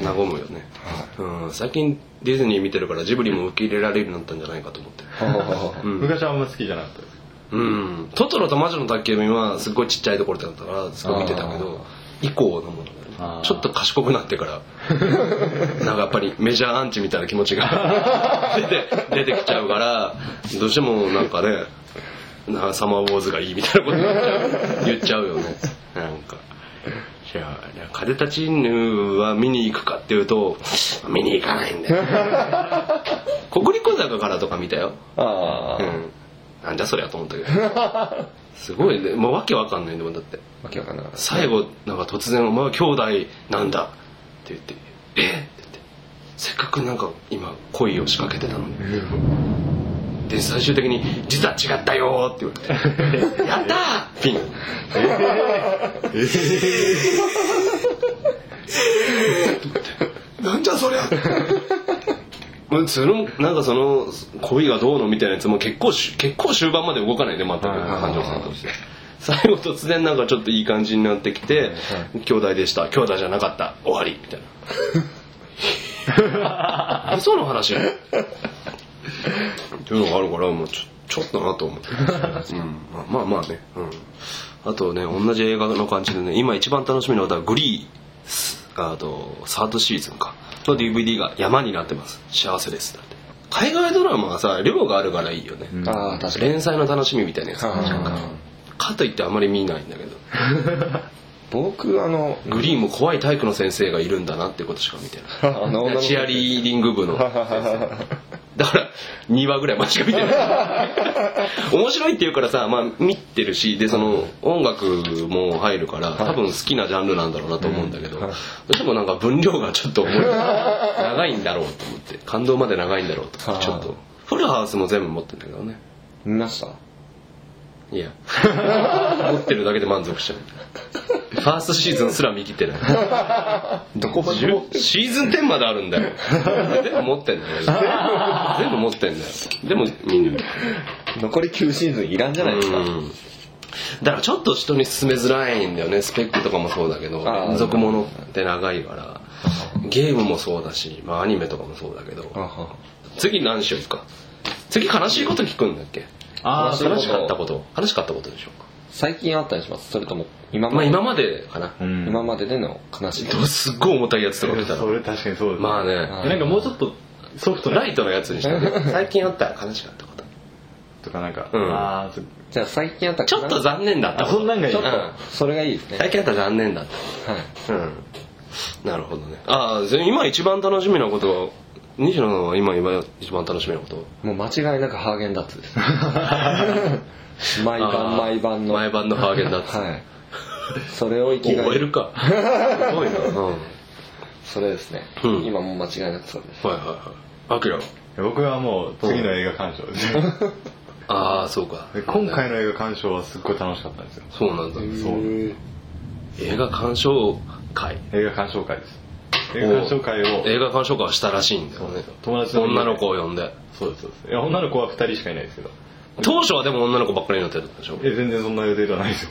和むよね、うん、最近ディズニー見てるからジブリも受け入れられるようになったんじゃないかと思って。うん。昔はあんま好きじゃなかったうん、トトロと魔女の宅急便はすごいちっちゃいところだったからすごい見てたけど以降のものちょっと賢くなってから なんかやっぱりメジャーアンチみたいな気持ちが 出て出てきちゃうからどうしてもなんかねなサマーウォーズがいいみたいなこと。言っちゃう言っちゃうよね。なんか。じゃあ風立ちぬは見に行くかっていうと見に行かないんだよ。国立小坂からとか見たよ。ああ。うん。なんじゃそりゃと思ったけど。すごいね。もうわけわかんないんだもんだって。わけわかんなかった。最後なんか突然「お前は兄弟なんだ」って言って「え？っ?」って言って。せっかくなんか今恋を仕掛けてたのにで最終的に「実は違ったよ」って言われて「やったー!」ピン。なんじゃそりゃ。もうそのなんかその恋がどうのみたいなやつも結構し結構終盤まで動かないで全く感情線として。最後突然なんかちょっといい感じになってきて「兄弟でした。兄弟じゃなかった。終わり」みたいな。嘘の話っていうのがあるからもうちょちょっとなと思って、うん、まあまあまあね、うん、あとね同じ映画の感じでね今一番楽しみなのはグリースあとサードシーズンか。の DVD が山になってます。幸せです。だって。海外ドラマはさ量があるからいいよね、ああ確かに。連載の楽しみみたいなやつ。あかといってあまり見ないんだけど。僕あのグリーンも怖い体育の先生がいるんだなってことしか見てない。あのチアリーディング部の先生 だから2話ぐらいまでしか見てない。面白いって言うからさ、まあ、見てるしでその音楽も入るから多分好きなジャンルなんだろうなと思うんだけどどうしてもなんか分量がちょっと重い。長いんだろうと思って感動まで長いんだろうとちょっと。フルハウスも全部持ってるんだけどね。見ました？いや。持ってるだけで満足しちゃうファーストシーズンすら見切ってない。どこまでも。シーズン10まであるんだよ。全部持ってんだよ。全部持ってんだよ。でも見る残り9シーズンいらんじゃないですか。うん。だからちょっと人に勧めづらいんだよね。スペックとかもそうだけど連続ものって長いから。ゲームもそうだし、まあ、アニメとかもそうだけど。次何しようか。次悲しいこと聞くんだっけ？あー悲しかったこと。悲しかったことでしょうか？最近あったりします？それとも今まあ今までかな、うん。今まででの悲しいでもすっごい重たいやつとか見たら。それ確かにそうですまあね。なんかもうちょっとソフトなライトのやつにして 最近あった悲しかったこと。とかなんか、うん。あじゃあ最近あったちょっと残念だった。そんなんがいい。ちょっと。うんそれがいいですね。最近あった残念だっはい。たうん。なるほどね。ああ今一番楽しみなことは西野の今今一番楽しみなこともう間違いなくハーゲンダッツです。毎晩毎晩の。毎晩のハーゲンダッツ。はいそれを生きがい覚えるか。すごいな。うん。はいそれですね、うん。今もう間違いなくそうです。はいはいアキラは僕はもう次の映画鑑賞です。ああそうか。で今回の映画鑑賞はすっごい楽しかったんですよ。そうなんだ。そう。映画鑑賞会。映画鑑賞会です。映画鑑賞会を。映画鑑賞会をしたらしいんだよね。友達の女の子を呼んで。そうですそうです。いや女の子は2人しかいないですけど当初はでも女の子ばっかりになってたでしょ？え全然そんな予定ではないですよ。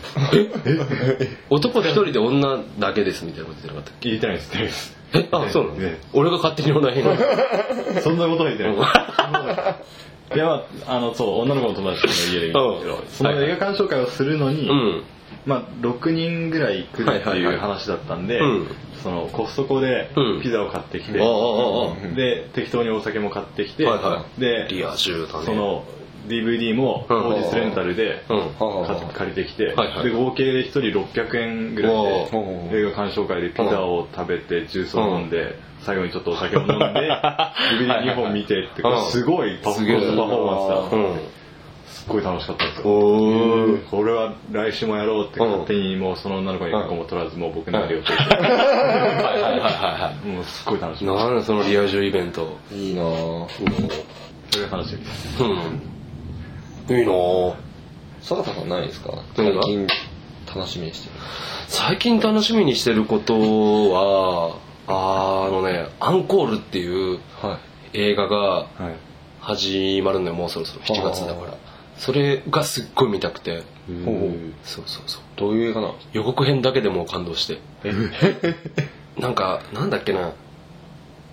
男一人で女だけですみたいなこと言ってなかったっ言ってないです言ってないです。けえあそうなの？ね俺が勝手にオナニーのそんなことは言ってない いやまああのそう女の子の友達の家で見たんですけどう。んその映画鑑賞会をするのに、うん。まあ、6人ぐらい来るってはいはいはい。いう話だったんで、うん。そのコストコでうん。ピザを買ってきて、ああああで適当にお酒も買ってきて、はいはでリア充だね。その DVD もうん当日レンタルで借りてきて、で合計で1人600円ぐらいで映画鑑賞会でピザを食べてジュースを飲んで最後にちょっとお酒を飲んで DVD2 本見てってすごいパフォーマンスだ。うんすっごい楽しかったんですこれは来週もやろうって勝手にもうその女の子に一個も取らずもう僕のやる予定はい。はいはいはもうすっごい楽しいみなんだそのリア充イベント。いいなぁ。それが楽しみです。うんいいなぁ。坂田さんないですか？最近楽しみにしてる。最近楽しみにしてることはあのね「アンコール」っていうは映画がはい。始まるのよもうそろそろ。7月だから。はそれがすっごい見たくて。そうそうそう。どういう映画なの？予告編だけでもう感動して。なんかなんだっけな。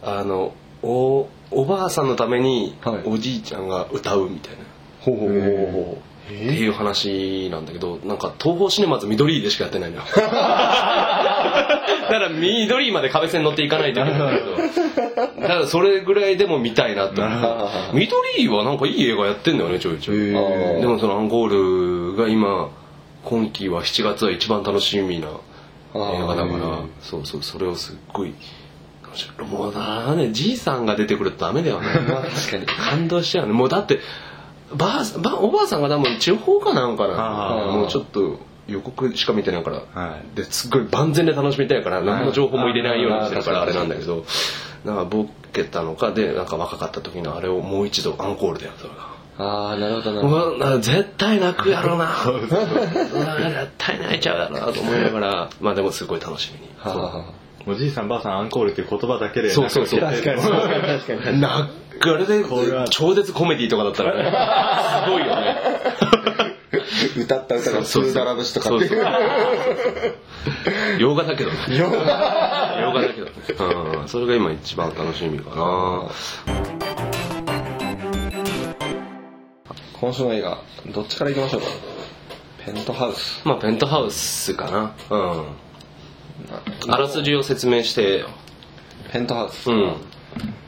あのおおばあさんのためにはい。おじいちゃんが歌うみたいな、ほうほうほうほっていう話なんだけどなんか東宝シネマズ緑でしかやってないのよ。だから緑まで壁線乗っていかないといけないんだけど。ただそれぐらいでも見たいなと緑はなんかいい映画やってんだよねちょいちょい。でもそのアンコールが今今期は7月は一番楽しみな映画だから。そうそうそれをすっごいもうなねじいさんが出てくるとダメだよね。ま あ確かに。感動しちゃうね。もうだってばあさばおばあさんが多分地方かなんかなもうちょっと予告しか見てないから、はい。ですっごい万全で楽しみたいから何の情報も入れないようにしてるからあれなんだけど。なんかボケたのかでなんか若かった時のあれをもう一度アンコールでやったからああなるほどな。るほど絶対泣くやろな。うわ絶対泣いちゃうやろなと思いながら。まあでもすごい楽しみに。はあ。はあはおじいさんばあさんアンコールっていう言葉だけでそうそうそう。確かに確かに。なあれでこれは。超絶コメディとかだったらね。すごいよね。歌った歌が「スーダラ節」とかって洋画だけどね。洋画。だけどね。うん。それが今一番楽しみかな。今週の映画どっちからいきましょうか？ペントハウス。まあペントハウスかな。うん。あらすじを説明してよ。ペントハウス。うん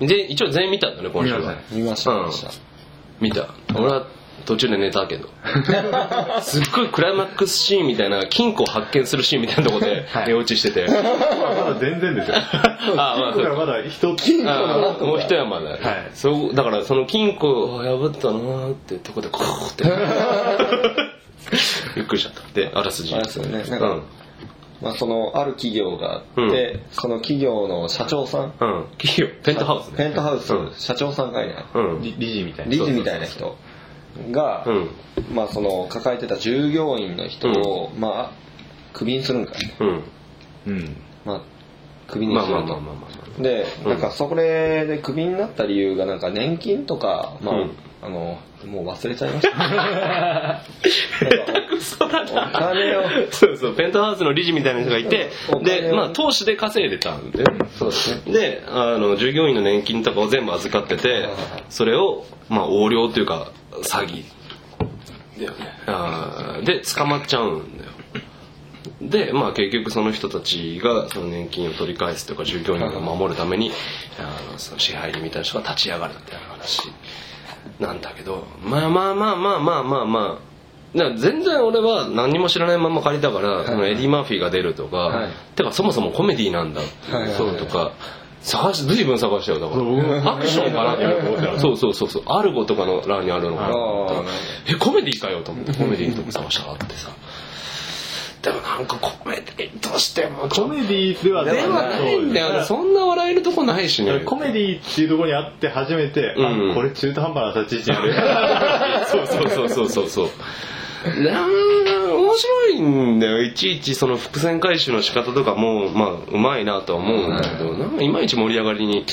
で一応全員見たんだね今週は。見ました見ました見ました。見た。俺は途中で寝たけど。すっごいクライマックスシーンみたいな金庫を発見するシーンみたいなとこではい。寝落ちしてて、まだ全然ですよ。あまあそまだ一つあもう一山だ、はい。そうだからその金庫を破ったなーってとこでコーって。びっくりしちゃった。であらすじあれですよね。なんかうんまあ、そのある企業があって、その企業の社長さん。うん。企業ペントハウスね。ペントハウス、うん。社長さんがいない。うん。理理事みたいな。理事みたいな人が、うん。まあ、その抱えてた従業員の人を、まあクビにするんかね、うん。うん。まあ、クビにすると。でうんなんかそれでクビになった理由がなんか年金とか、まあうんあのもう忘れちゃいました。なんか嘘だお金を。そうそうペントハウスの理事みたいな人がいてお金を。でまあ投資で稼いでたんで。そうですね。であの従業員の年金とかを全部預かっててそれをまあ横領というか詐欺。だよね。あーで捕まっちゃうんだよ。でまあ結局その人たちがその年金を取り返すとか従業員を守るためにあのその支配人みたいな人が立ち上がるみたいな話なんだけどまあまあまあまあまあまあまあ。な全然俺は何にも知らないまま借りたから、そのエディ・マーフィーが出るとか、はい。てかそもそもコメディなんだ、はいはいはい。そうとか探し随分探したよだから。アクションかなって思った。ら そうそうそうそう。アルゴとかの欄にあるのかなと思ったらえコメディかよと思ってコメディのとこ探したらあってさでもなんかコメディとしてもコメディではとではないんだよね。そんな笑えるとこないしね。コメディっていうところにあって初めて、うん。あこれ中途半端な立ち位置にあるそうそうそうそうそうそう。なん面白いんだよ。いちいちその伏線回収の仕方とかもまあうまいなとは思うんだけどなんかいまいち盛り上がりに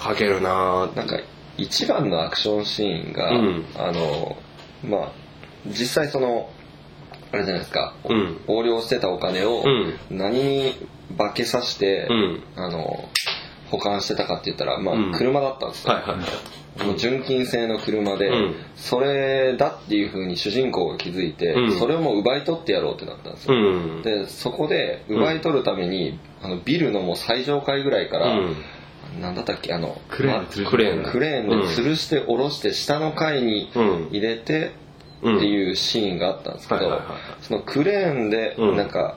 欠けるな。なんか一番のアクションシーンが、うん。あのまあ実際そのあれじゃないですか、うん。横領してたお金をうん。何に化けさして、うん。あの保管してたかって言ったら、まあうん。車だったんですよ、はいはい。もう純金製の車で、うん。それだっていうふうに主人公が気づいて、うん。それをもう奪い取ってやろうってなったんですうよ、ん。でそこで奪い取るために、あのビルのもう最上階ぐらいから、うん。なんだったっけあのクレーンま吊るクレーンクレーンで吊るして下ろして下の階にうん。入れてってうんいうシーンがあったんですけどそのクレーンでうん。なんか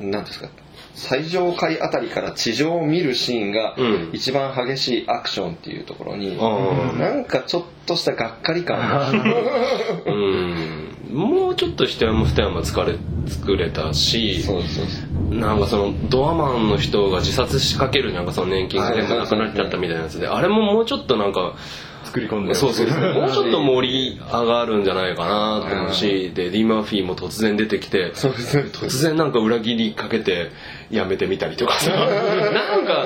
なんていうんですか最上階あたりから地上を見るシーンがうん。一番激しいアクションっていうところにあー。なんかちょっとしたがっかり感が。うん。もうちょっと一山二山作れ作れたしそうそうですなんかそのドアマンの人が自殺しかけるなんかその年金が全部なくなっちゃったみたいなやつであれももうちょっとなんか作り込んでそうそうそう。もうちょっと盛り上がるんじゃないかなと思うしでディ・マーフィーも突然出てきて突然なんか裏切りかけてやめてみたりとかさ。なんか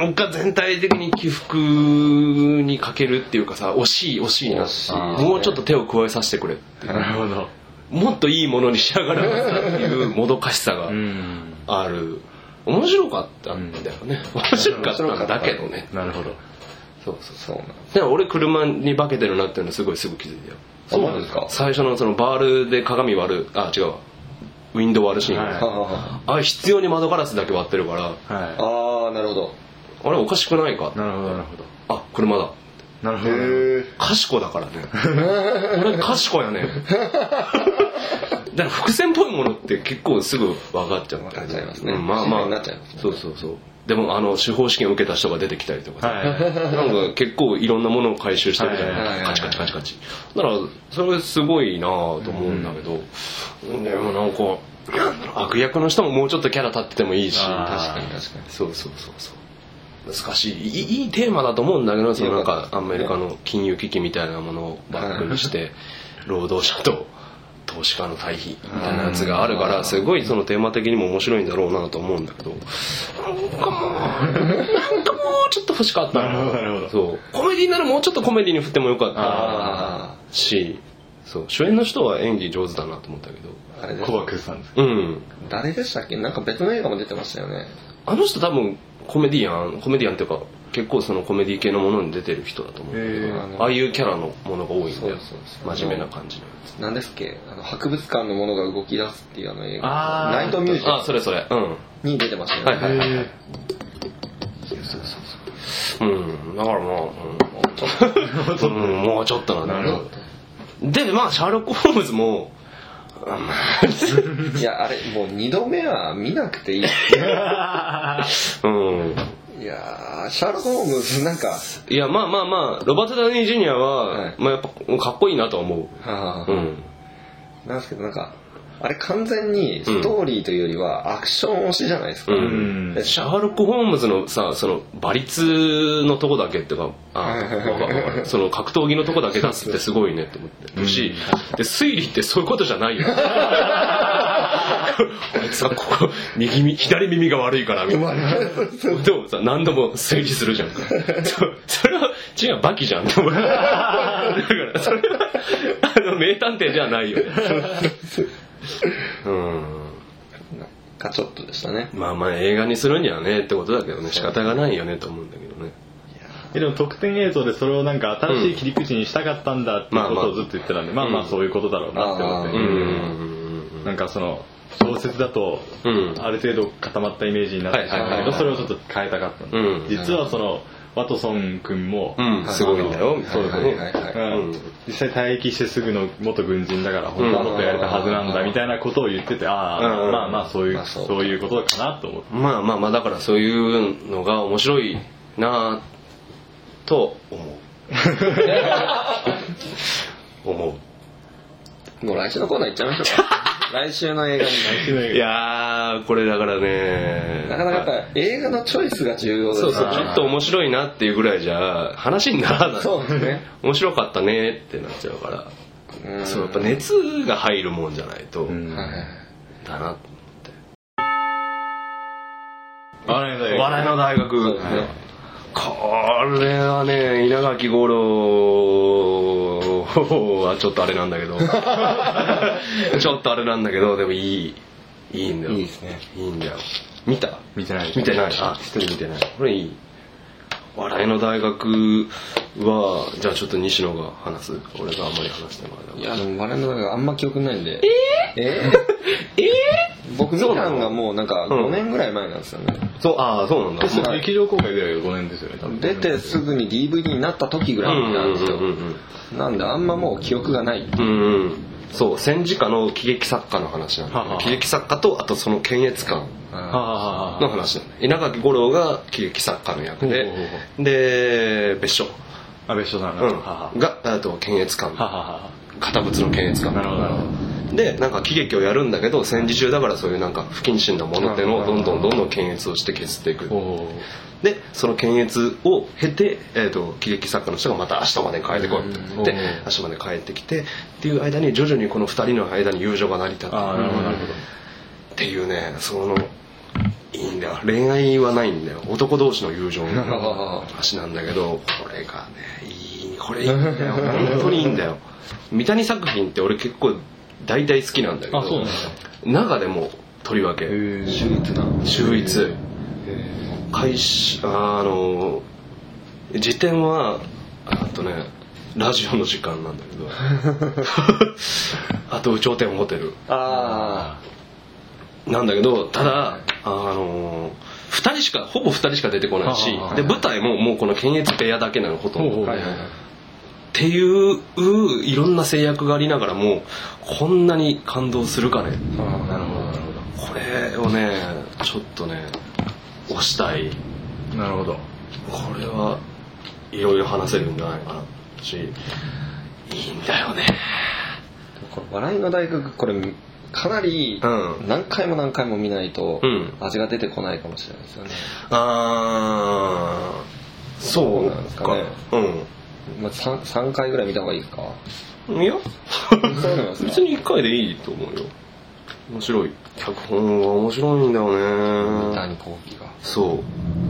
なんか全体的に起伏に欠けるっていうかさ惜しい惜しいな惜しいもうちょっと手を加えさせてくれなるほど。もっといいものに仕上がるはずだっていうもどかしさがうん。ある。面白かったんだよね。面白かったんだけどね。なるほど。そうそうそう。なんでも俺車に化けてるなっていうのすごいすぐ気づいたよ。そうなんですか？最初のそのバールで鏡割るあ違うわ。ウィンドウ割るシーン、はい。あ必要に窓ガラスだけ割ってるから。はああなるほど。あれおかしくないかいなるほどなるほど。あ車だなるほど。へ賢だからね。俺賢やね。だから伏線っぽいものって結構すぐ分かっちゃう分かっちゃいますね。うんまあまあなっちゃいますね。そうそうそう。でもあの司法試験を受けた人が出てきたりとかさ、はい。なんか結構いろんなものを回収してるじゃな。い、はいカチカチカチカチ。だからそれすごいなぁと思うんだけど、でもなんか悪役の人ももうちょっとキャラ立っててもいいし。確かに確かに。そうそうそうそう難しい。いいテーマだと思うんだけどそのなんかアメリカの金融危機みたいなものをバックにして 労働者と投資家の対比みたいなやつがあるからすごいそのテーマ的にも面白いんだろうなと思うんだけど。なんかもうなんかもうちょっと欲しかった。なるほどなるほど。そう。コメディならもうちょっとコメディに振ってもよかったあしそう。主演の人は演技上手だなと思ったけど。ああれですコバクさんです。うん。誰でしたっけ？なんか別の映画も出てましたよね。あの人多分コメディアンコメディアンっていうか結構そのコメディ系のものに出てる人だと思う。けど、あのああいうキャラのものが多いんだよ。そうそうそう真面目な感じの何ですっけ？あの博物館のものが動き出すっていうあの映画。ナイトミュージあアそれそれ。うん。ムに出てましたよね。はいはいはいへうん。だからまあ、うん。うん、もうちょっとなんだなるほでまあシャーロック・ホームズもあまいやあれもう二度目は見なくていい。あうん。いやーシャーロック・ホームズなんか。いやまあまあまあロバート・ダウニー・ジュニアは、はい。まあ、やっぱかっこいいなとは思う、はあ。うん、なんですけどなんかあれ完全にストーリーというよりはアクション推しじゃないですか、ううん。でシャーロック・ホームズのさその馬率のとこだけっていうかあその格闘技のとこだけ出すってすごいねって思ってるし、で推理ってそういうことじゃないよ。あいつはここ右耳左耳が悪いからみたいな。でもさ何度も推理するじゃん。そそれは違うバキじゃんだからそれはあの名探偵じゃないよねうん。なんかちょっとでしたね。まあまあ映画にするにはねってことだけどね仕方がないよねと思うんだけどね。えでも特典映像でそれをなんか新しい切り口にしたかったんだっていうことをずっと言ってたんで、まあまあそういうことだろうなって思って、うん。うんなんかその小説だとうん。ある程度固まったイメージになってしまうんだけどそれをちょっと変えたかった。んでうん。実はそのワトソン君も、うん。すごいんだよ。そうですね、はいはいはい。うん。実際退役してすぐの元軍人だから本当はもっとやれたはずなんだみたいなことを言っててああ、うん。まあまあそういう、まあそういうことかなと思って。まあまあまあだからそういうのが面白いなと思う。思もう来週のコーナー行っちゃいましょう。か 来週の映画にういやーこれだからね。なかなかやっぱ映画のチョイスが重要ですそうそうちょっと面白いなっていうぐらいじゃ話にならない。そうですね。面白かったねってなっちゃうから。うん。そうやっぱ熱が入るもんじゃないと。だな笑いの大学笑いの大学これはね稲垣吾郎はちょっとあれなんだけど。ちょっとあれなんだけどでもいいいいんだよ。いいですね。いいんだよ。見た？見てない。見てない？あ一人見てない。これいい。笑いの大学はじゃあちょっと西野が話す？俺があんまり話してもら。いやでも我々のあんま記憶ないんで。えええ僕見たのがもうなんかうん5年ぐらい前なんですよね、そうああそうなんだ。ですよ劇場公開ぐらいが5年ですよね多分。出てすぐに DVD になった時ぐらいなんですよ、うんうんうんうんなんであんまもう記憶がない。うんうんそう戦時下の喜劇作家の話なんだ喜劇作家とあとその検閲官の話なんだ稲垣吾郎が喜劇作家の役で。で別所、あ別所さんうが。はあはん、があと検閲官。堅物の検閲官。あなるほどなるほどでなんか喜劇をやるんだけど戦時中だからそういうなんか不謹慎なものっていうのをどんどんどんどん検閲をして削っていく。でその検閲を経て、えー、と喜劇作家の人がまた明日まで帰ってこいって。言ってうん明日まで帰ってきてっていう間に徐々にこの2人の間に友情が成り立って。っていうねそのいいんだよ。恋愛はないんだよ。男同士の友情の 話なんだけどこれがねいいこれいいんだよ。本当にいいんだよ。三谷作品って俺結構大体好きなんだけど中でもとりわけ。へ秀逸な。秀逸。開始あの時点はあとねラジオの時間なんだけど。あと有頂天ホテル。あなんだけどただあの2人しかほぼ2人しか出てこないしああで舞台ももうこの検閲部屋だけなのほとんど。はいはいはいっていういろんな制約がありながらもこんなに感動するかね。なるほどなるこれをねちょっとね押したい。なるほど。これはいろいろ話せるんじゃないかなし。いいんだよね。ほどこれ笑いの大学これかなりうん。何回も何回も見ないとうん。味が出てこないかもしれないですよね、あーそうなんですかねまあ、3, 3回ぐらい見た方がいいですか？うんいや。別に1回でいいと思うよ。面白い。脚本は面白いんだよね。谷幸喜が。そ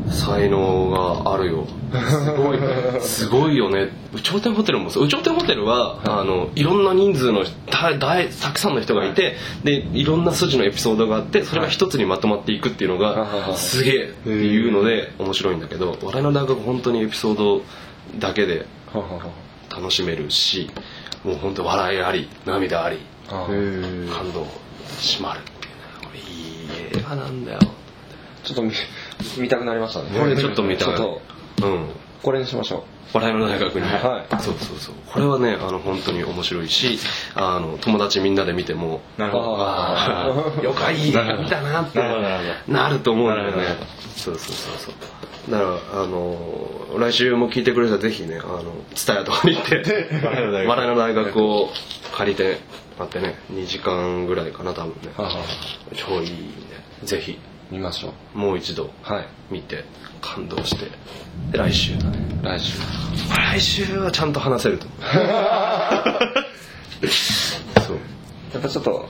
う。才能があるよ。すごい。すごいよね。有頂天ホテルもそう。有頂天ホテルは、あのいろんな人数のだだいたくさんの人がいて、でいろんな筋のエピソードがあってそれが一つにまとまっていくっていうのが、はい。すげえっていうので面白いんだけど笑いの大学本当にエピソードだけでははは 楽しめるしもう本当笑いあり涙あり感動締まるっていいい映画なんだよ。ちょっと見見たくなりましたね。これちょっと見たい。うんこれにしましょ笑いの大学に、はい。そうそうそう。これはねあの本当に面白いしあの友達みんなで見てもなるほど。ああよかいい見たなってなるほど。なるほなると思うんだよねそうそうそうそう。だからあの来週も聞いてくれたらぜひねあの蔦屋とかに行って笑いの大学。を借りて待ってね2時間ぐらいかな多分ね。うははは超いいんでぜひ見ましょう。もう一度。はい。見て。感動して。で来週だね。来週。来週はちゃんと話せると。そう。やっぱちょっと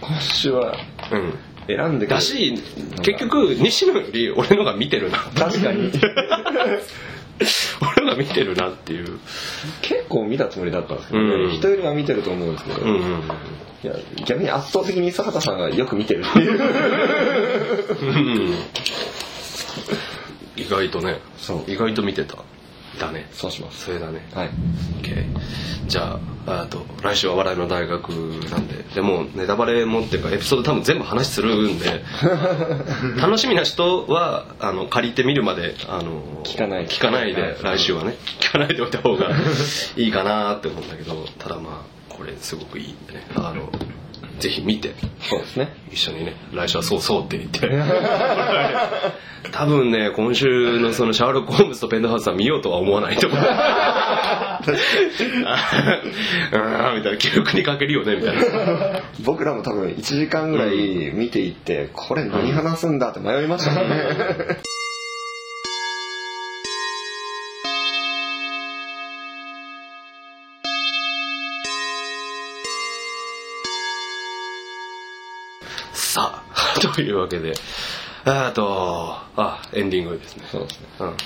今週はうん。選んでだし結局西野より俺のが見てるな。確かに。俺のが見てるなっていう。結構見たつもりだったんですけどね、うん。人よりは見てると思うんですけど、いうんうんや逆に圧倒的に坂田さんがよく見てるっていううん。意外とね。そう。意外と見てた。だね。そうします。それだね。はい。OK じゃああと来週は笑いの大学なんで。でもネタバレもっていうかエピソード多分全部話するんで。楽しみな人はあの借りてみるまであの聞かない聞かないで来週はね。聞かないでおいた方がいいかなって思うんだけど。ただまあこれすごくいいんでね。あのぜひ見て。そうですね。一緒にね来週はそうそうって言って。多分ね今週のそのシャーロック・ホームズとペンダハウスは見ようとは思わないと思う。あーみたいな記憶にかけるよねみたいな。僕らも多分1時間ぐらい見ていって、これ何話すんだって迷いましたもんね、というわけで。あとあエンディングですね。そうですね。うん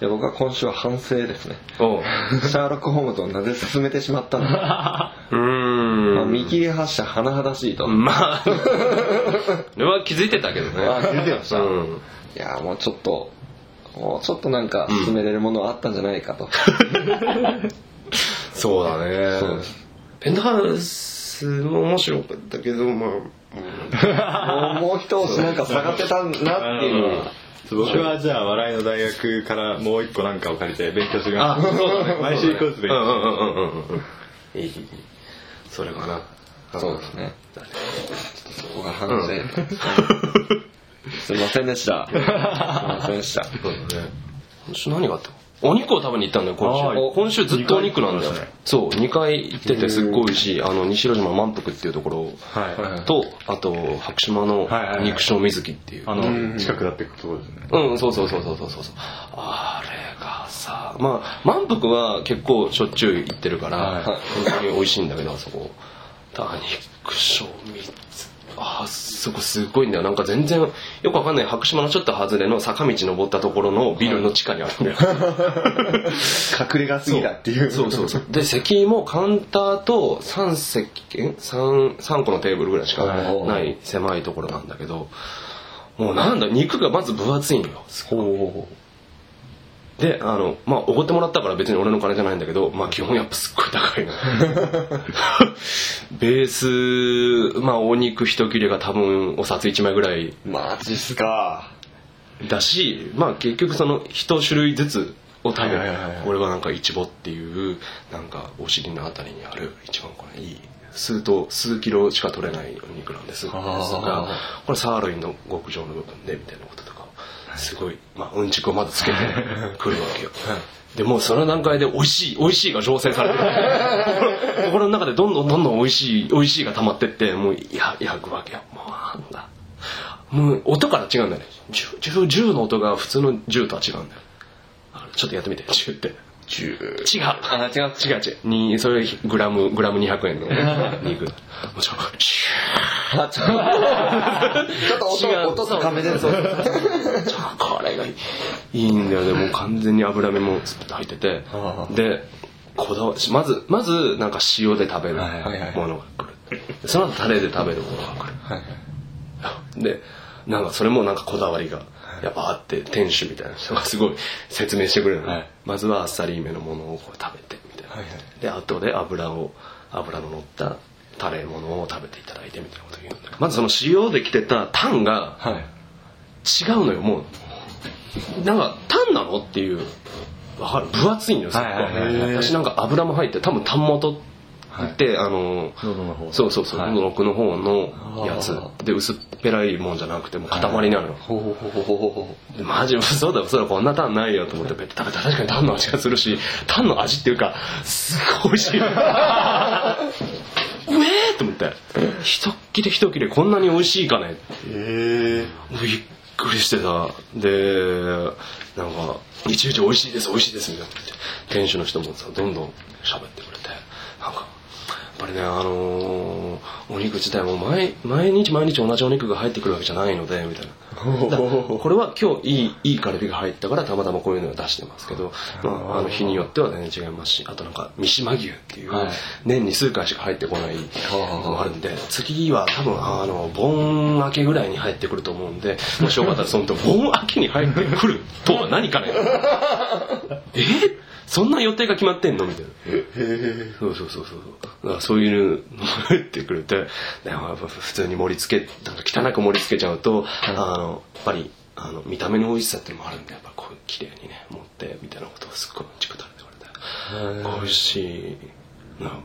いや僕は今週は反省ですね。おう。シャーロック・ホームズをなぜ進めてしまったのか、うーん。まあ、見切り発車甚だしいと、まあ。俺は気づいてたけどね。あ気づいてました。うん。いやもうちょっともうちょっとなんか進めれるものあったんじゃないかと、そうだね。そうです。ペンダハウスも面白かったけどまあ、うんもう。もう一押しなんか下がってたなっていう。僕はじゃあ笑いの大学からもう一個なんかを借りて勉強してきあまそうだね。す毎週一個ずつ勉強うんうんうんうんうんうん。いいいい。それかな。そうですね。だねそこが反省、すいませんでした。すいませんでした。そうだね。今週何があったお肉を食べに行ったんだよ今週今週ずっとお肉なんだよ。ね。そう2回行っててすっごい美味しい。あの西広島満腹っていうところ。はい。とあと白島の肉醤水木っていう。あの近くだってことですね。うん、そうそうそうそうそうそう。そう。あれがさ、まあ、満腹は結構しょっちゅう行ってるから、はい。本当に美味しいんだけど、あそこ。だ肉醤3つ。あそこすごいんだよ。なんか全然よくわかんない。白島のちょっと外れの坂道登ったところのビルの地下にあるんだよ、隠れ家すぎだっていう。そうそうそう。で席もカウンターと3席え？3, 3個のテーブルぐらいしかない狭いところなんだけど。もうなんだ肉がまず分厚いんよ。ほであのまあおごってもらったから別に俺の金じゃないんだけどまあ基本やっぱすっごい高いの ベースまあお肉一切れが多分お札1枚ぐらいうマジっすか。だしまあ結局その一種類ずつを食べる、はいはなんかイチボっていうなんかお尻のあたりにある一番これいい数と数キロしか取れないお肉なんです。があこれサーロインの極上の部分でみたいなことすごい、まあ、うんちくをまずつけて くるわけよ。でもうその段階で美味しい美味しいが醸成されてる。心 心の中でどんどんどんどん美味しい美味しいが溜まってってもうや焼くわけよ。もうなんだ。もう音から違うんだよね。銃の音が普通の銃とは違うんだよ。あちょっとやってみて。銃って。10違う。あ違う。違う違う。にそれグラムグラム200円の肉。もちろん。あちょっと。ちょっと違う。音音高めでそう。ちょこれがいいんだよ。でもう完全に脂身も入ってて。でこだわまずまずなんか塩で食べるもはいはいはい。のが来る。その後タレで食べるものが来る。はい。でなんかそれもなんかこだわりがやっぱあって店主みたいな人がすごい説明してくれるの、はい。まずはあっさりめのものをこう食べてみたいな、はいはい。で後で油を油の乗ったタレものを食べていただいてみたいなことを言うんだけどまずその塩できてたタンがはい。違うのよもう。なんかタンなのっていうわかる？分厚いんよそこ。はいはいはいはい。私なんか油も入って多分タン元って、あの喉の方そうそうそう、はい。喉の奥の方のやつ。あで薄っぺらいもんじゃなくてもう塊なの。よ、ほうほうほうほうほうほでマジ嘘だ嘘だこんなタンないよと思って食べたら確かにタンの味がするしタンの味っていうかすごい美味しい。うえーと思って。一切れ一切れこんなに美味しいかね。えびっくりしてたでなんかいちいち美味しいです美味しいですみたいな。店主の人もさどんどん喋ってくれて。なんかぱりねあのーお肉自体も毎毎日毎日同じお肉が入ってくるわけじゃないのでみたいな。これは今日いいいいカルビが入ったからたまたまこういうのを出してますけど、まあ、あの日によっては全然違いますしあとなんか三島牛っていう、はい。年に数回しか入ってこないのもあるんで次は多分あの盆明けぐらいに入ってくると思うんでもしよかったらその盆明けに入ってくるとは何かね。え？そんな予定が決まってんの？みたいな。そうそうそうそう。そういうのも入ってくれて。普通に盛り付けなんか汚く盛り付けちゃうと、あのやっぱりあの見た目の美味しさっていうのもあるんでやっぱこう綺麗にね持って。みたいなことをすっごいチクタレてくれて美味しい。な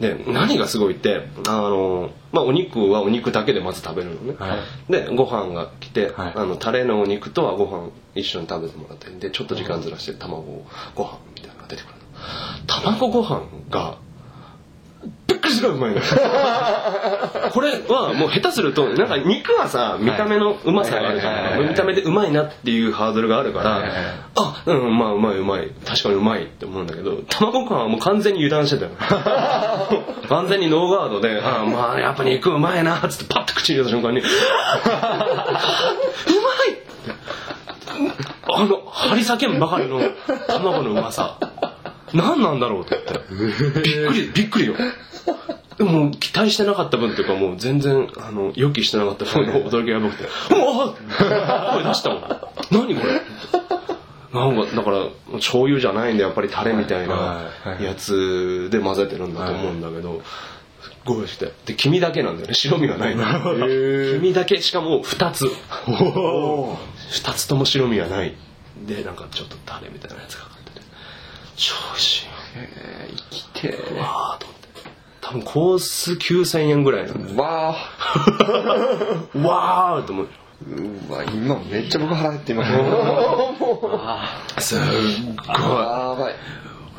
で何がすごいってあの、まあ、お肉はお肉だけでまず食べるのね、はい。でご飯が来て、はい。あのタレのお肉とはご飯一緒に食べてもらってでちょっと時間ずらして卵ご飯が出てくる。の卵ご飯がびっくりするうまいの これはもう下手するとなんか肉はさ見た目のうまさがあるじゃん。見た目でうまいなっていうハードルがあるからあうんまあうまいうまい。確かにうまいって思うんだけど卵ご飯はもう完全に油断してたよ。完全にノーガードであまあやっぱ肉うまいなっつってパッと口に入れた瞬間に うまいあの張り裂けんばかりの卵のうまさ何なんだろうって言って びっくりびっくりよ。でも期待してなかった分っていうかもう全然あの予期してなかった分の驚きがやばくて「うわっ!」声出したもん「何これ?」なんかだから醤油じゃないんでやっぱりタレみたいなやつで混ぜてるんだと思うんだけどすっごいして。で黄身だけなんだよね白身がないの黄身だけしかも2つ。2つとも白身はない。でなんかちょっとタレみたいなやつが超しいよえ生きてうわーと思って。多分コース9000円ぐらいなんだよ。わう わーと思うーうわ今めっちゃ僕腹減ってます。すっごい。やばい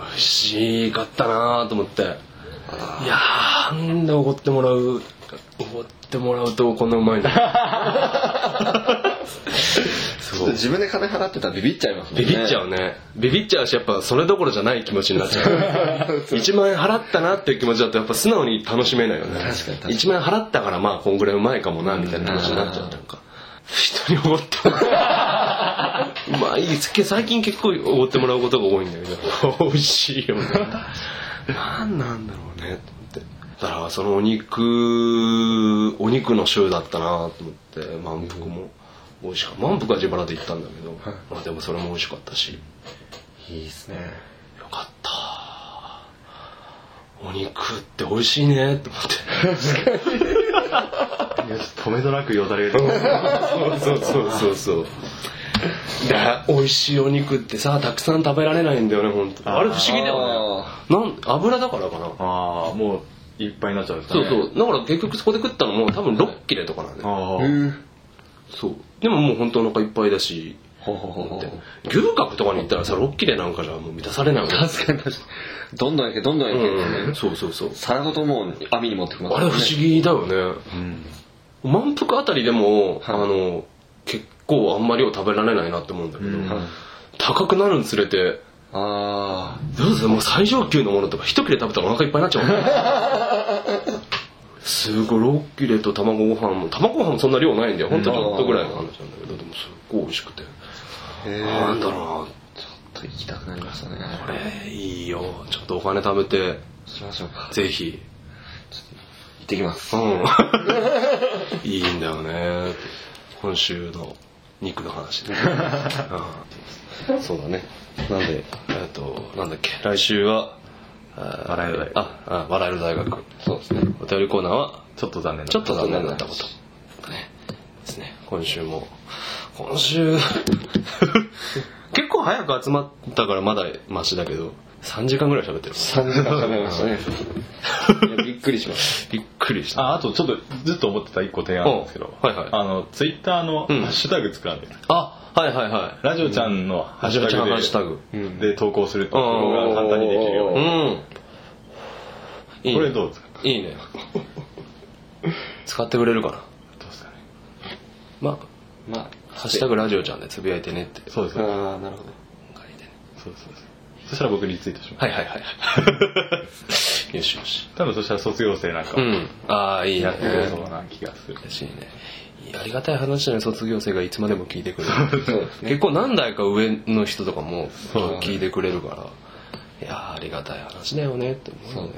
美味しかったなーと思って。いやーなんでおごってもらうおごってもらうとこんなうまいんだそちょっと自分で金払ってたらビビっちゃいますね。ビビっちゃうね。ビビっちゃうしやっぱそれどころじゃない気持ちになっちゃう。1万円払ったなっていう気持ちだとやっぱ素直に楽しめないよね。確かに確かに。1万円払ったからまあこんぐらいうまいかもなみたいな話になっちゃうなん。か人におごって まあいい最近結構おごってもらうことが多いんだけど。美味しいよね。何なんだろうねと思って。だからそのお肉お肉の週だったなと思って満腹も美味しかった。満腹は自腹で行ったんだけど、まあでもそれも美味しかったし。いいですね。よかった。お肉って美味しいねって思って。いや止めどなくよだれがそうそうそうそうだ美味しいお肉ってさたくさん食べられないんだよね本当あれ不思議だよね。なん油だからかな。ああもういっぱいになっちゃうんですかね。そうそう。だから結局そこで食ったのも多分6切れとかなんだよ。ああそう。でももう本当お腹いっぱいだし。牛角とかに行ったらさ6切れなんかじゃもう満たされない。確かに確かに。どんどんいけどんどんいけうんそうそうそう。皿ごともう網に持ってきますあれ不思議だよね。うん。満腹あたりでも、はい。あの結構あんまり量食べられないなって思うんだけど、うん。はい。高くなるにつれてあどうですもう最上級のものとか一切れ食べたらお腹いっぱいになっちゃうもん すごい6切れと卵ご飯も卵ご飯もそんな量ないんだよ。ほんとちょっとぐらいの話なんだけど。でもすっごい美味しくて。なんだろう。なちょっと行きたくなりましたね。これいいよ。ちょっとお金貯めてしましょうか。ぜひ。行ってきます。うん。いいんだよね。今週の肉の話ね、うん。そうだね。なんでえっとなんだっけ。来週はあ笑える大学。ああ笑える大学。そうですね。お便りコーナーはちょっと残念だちょっと残念だったこと。ね。ですね。今週も。今週 結構早く集まったからまだマシだけど3時間ぐらい喋ってる。3時間喋りましたね。びっくりしましびっくりした。ああとちょっとずっと思ってた一個提案なんですけど。おはいはい。あのツイッターのハうん。ッシュタグ作らんで。あはいはいはい。ラジオちゃんのハッシュラジオちゃんタグでハッシュタグ。うん。で投稿するってことが簡単にできるように。うん。いいね。これどうですか？いいね。使ってくれるかな？どうですかね？まあたまあ「ハッシュタグラジオちゃん」でつぶやいてねって。そうですあね。あなるほど。書いてねそうですそう。ですそしたら僕リツイートします。はいはいはい よしよし。多分そしたら卒業生なんかうん。ああいいね。やってくれそうな気がする。嬉しいねありがたい話だね卒業生がいつまでも聞いてくれる。ね。結構何代か上の人とかも聞いてくれるから。いやありがたい話だよねって思うよね。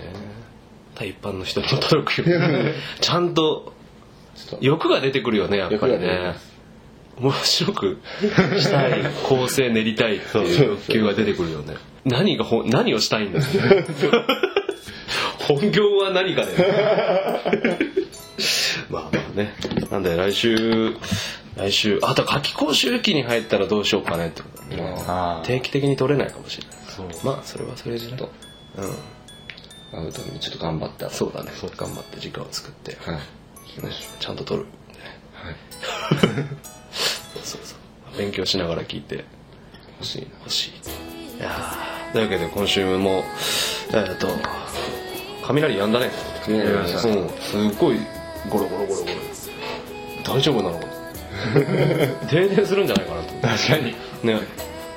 対一般の人にも届くよ ちゃんと欲が出てくるよねやっぱりね。ま面白くしたい構成練りたいっていう欲求が出てくるよね。何がほ何をしたいんだ 本業は何かだよ まあまあね。なんで来週来週あと夏期講習期に入ったらどうしようかねってことだね。あー。定期的に取れないかもしれない。そう。まあそれはそれでね。とうん。会う時にちょっと頑張ってそうだね。頑張って時間を作って、はい。ね。ちゃんと取る、ねはい。そうそう。勉強しながら聞いて。欲しいな。欲しい。いやー。というわけで今週もえっ、と雷やんだね。雷やみましたうん。すっごいゴロゴロゴロゴロ。大丈夫なのかな？停電するんじゃないかなと。確かに。ね。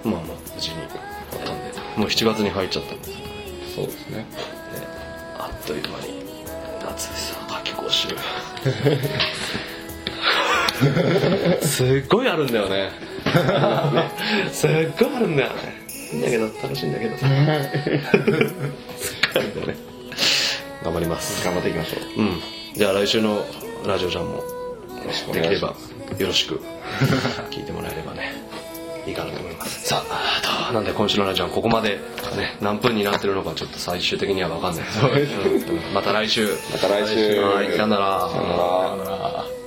まあまあ無事にあったんで。もう7月に入っちゃったんです。ねそうですね。あっという間に夏さ夏期講習すっごいあるんだよね。すっごいあるんだよね。いいんだけど楽しいんだけど。さすっごい。あるんだよね。頑張ります。頑張っていきましょう。うんじゃあ来週のラジオちゃんもできればよろしく聞いてもらえればねいいかなと思います。さあなんで今週のラジオはここまで、ね、何分になってるのかちょっと最終的には分かんない。です、うん。また来週。また来週。はいさよなら。さよなら